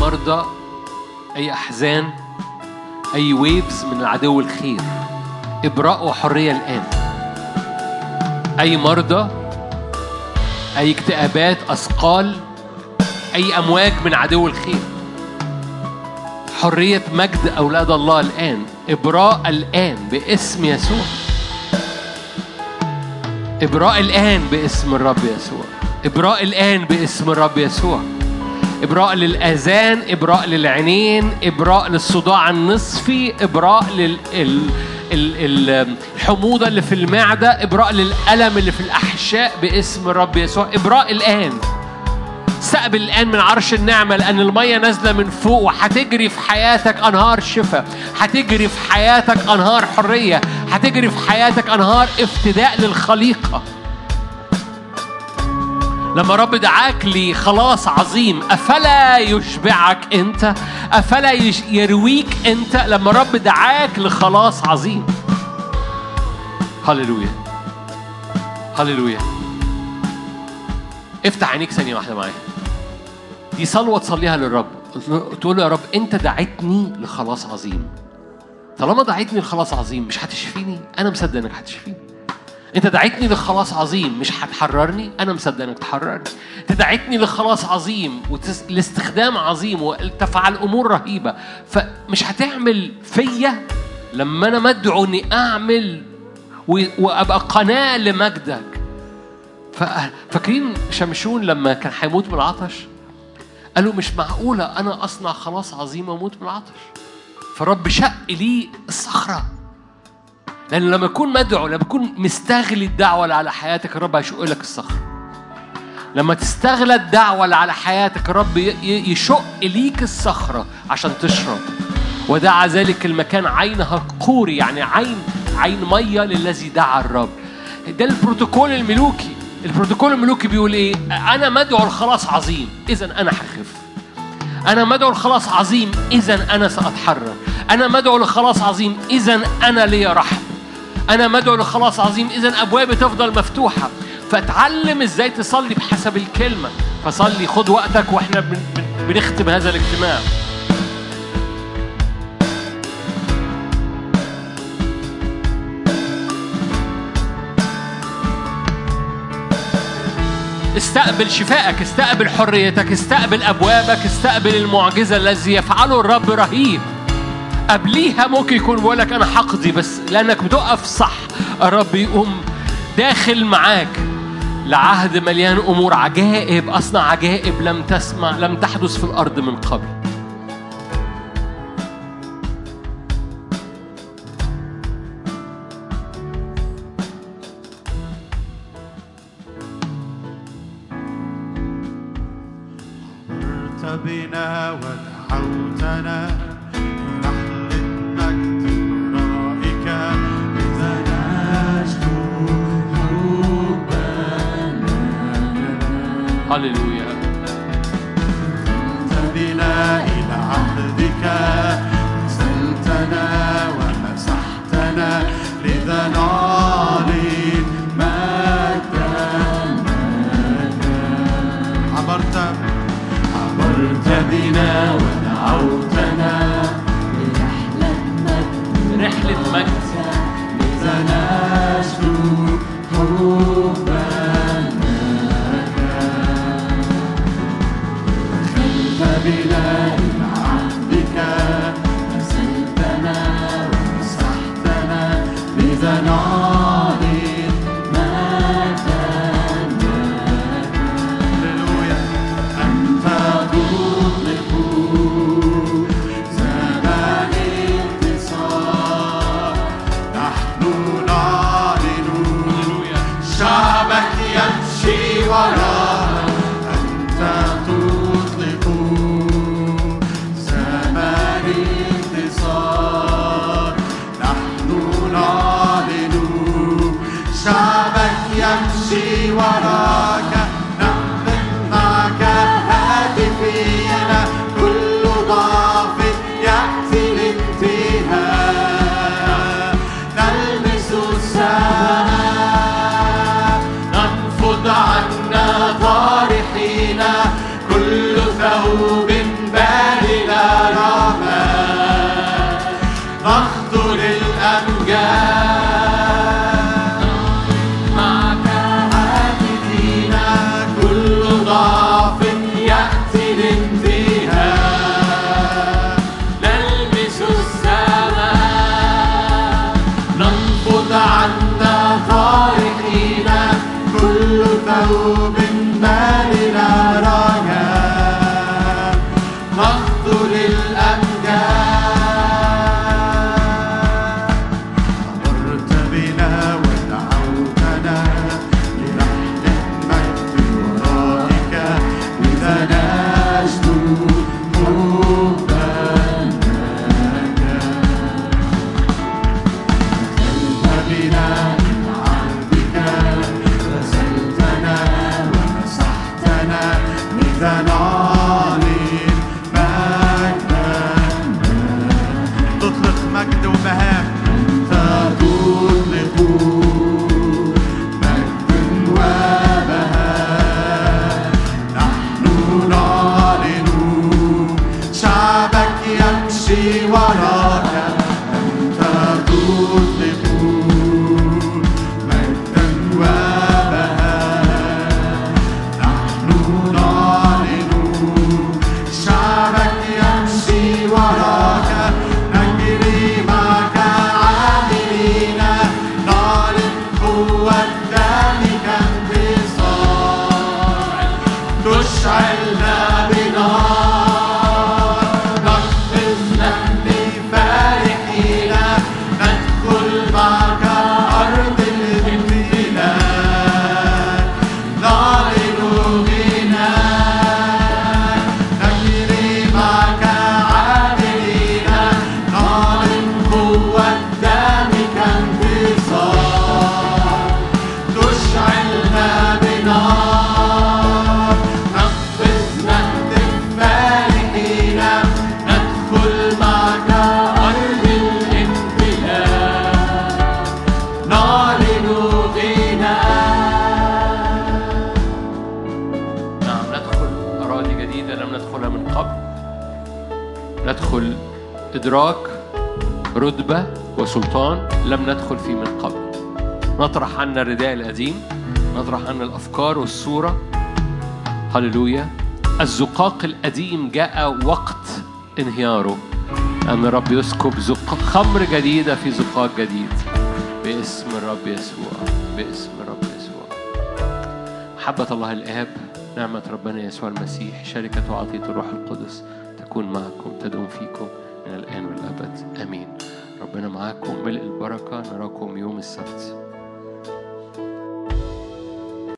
مرضى أي أحزان أي ويفز من العدو الخير. إبراء وحرية الآن. أي مرضى أي اكتئابات أثقال أي أمواج من عدو الخير. حرية مجد أولاد الله الآن. إبراء الآن باسم يسوع. إبراء الآن باسم الرب يسوع. إبراء الآن باسم الرب يسوع. إبراء للآذان إبراء للعينين إبراء للصداع النصفي إبراء لل ال... ال... ال... الحموضة اللي في المعدة إبراء للألم اللي في الأحشاء باسم الرب يسوع. إبراء الآن. استقبل الآن من عرش النعمة لأن المية نازلة من فوق وهتجري في حياتك أنهار شفاء هتجري في حياتك أنهار حرية هتجري في حياتك أنهار افتداء للخليقة. لما رب دعاك لخلاص عظيم. أفلا يشبعك أنت؟ أفلا يرويك أنت؟ لما رب دعاك لخلاص عظيم. هللويا. هللويا. افتح عينيك ثانية واحدة معايا. دي صلوة تصليها للرب. تقول له يا رب أنت دعيتني لخلاص عظيم. طالما دعيتني لخلاص عظيم مش هتشفيني؟ أنا مصدق إنك هتشفيني. أنت دعيتني لخلاص عظيم مش هتحررني أنا مصدق إنك تحررني. أنت دعيتني لخلاص عظيم ولاستخدام عظيم وتفعل أمور رهيبة. فمش هتعمل فيا لما أنا مدعو إني أعمل و- وأبقى قناة لمجدك. فاكرين شمشون لما كان هيموت من العطش؟ قالوا مش معقولة أنا أصنع خلاص عظيم وأموت من العطش. فالرب شق لي الصخرة. لأن لما يكون مدعو لما يكون مستغلي الدعوة اللي على حياتك الرب هيشق لك الصخرة لما تستغلى الدعوة اللي على حياتك الرب يشق ليك الصخرة عشان تشرب. ودعا ذلك المكان عينها قوري يعني عين عين مية للذي دعا الرب. ده البروتوكول الملوكي. البروتوكول الملوكي بيقول إيه؟ أنا مدعو لخلاص عظيم اذا أنا هخف. أنا مدعو لخلاص عظيم اذا أنا سأتحرر. أنا مدعو لخلاص عظيم اذا أنا لي رحم أنا مدعو لخلاص عظيم اذا أبوابي تفضل مفتوحة. فاتعلم إزاي تصلي بحسب الكلمة. فصلي خد وقتك بن- بنختم هذا الاجتماع. استقبل شفائك استقبل حريتك استقبل أبوابك استقبل المعجزة الذي يفعله الرب رهيب. قبليها ممكن يكون بيقول لك أنا هقضي بس لأنك بتقف صح. الرب يقوم داخل معاك لعهد مليان أمور. عجائب أصنع عجائب لم تسمع لم تحدث في الأرض من قبل. هللويا. الزقاق القديم جاء وقت انهياره. أن الرب يسكب زق خمر جديدة في زقاق جديد. باسم الرب يسوع باسم الرب يسوع. محبة الله الآب نعمة ربنا يسوع المسيح شركة وعطية الروح القدس تكون معكم تدوم فيكم من الآن والأبد. آمين. ربنا معاكم ملء البركة نراكم يوم السبت.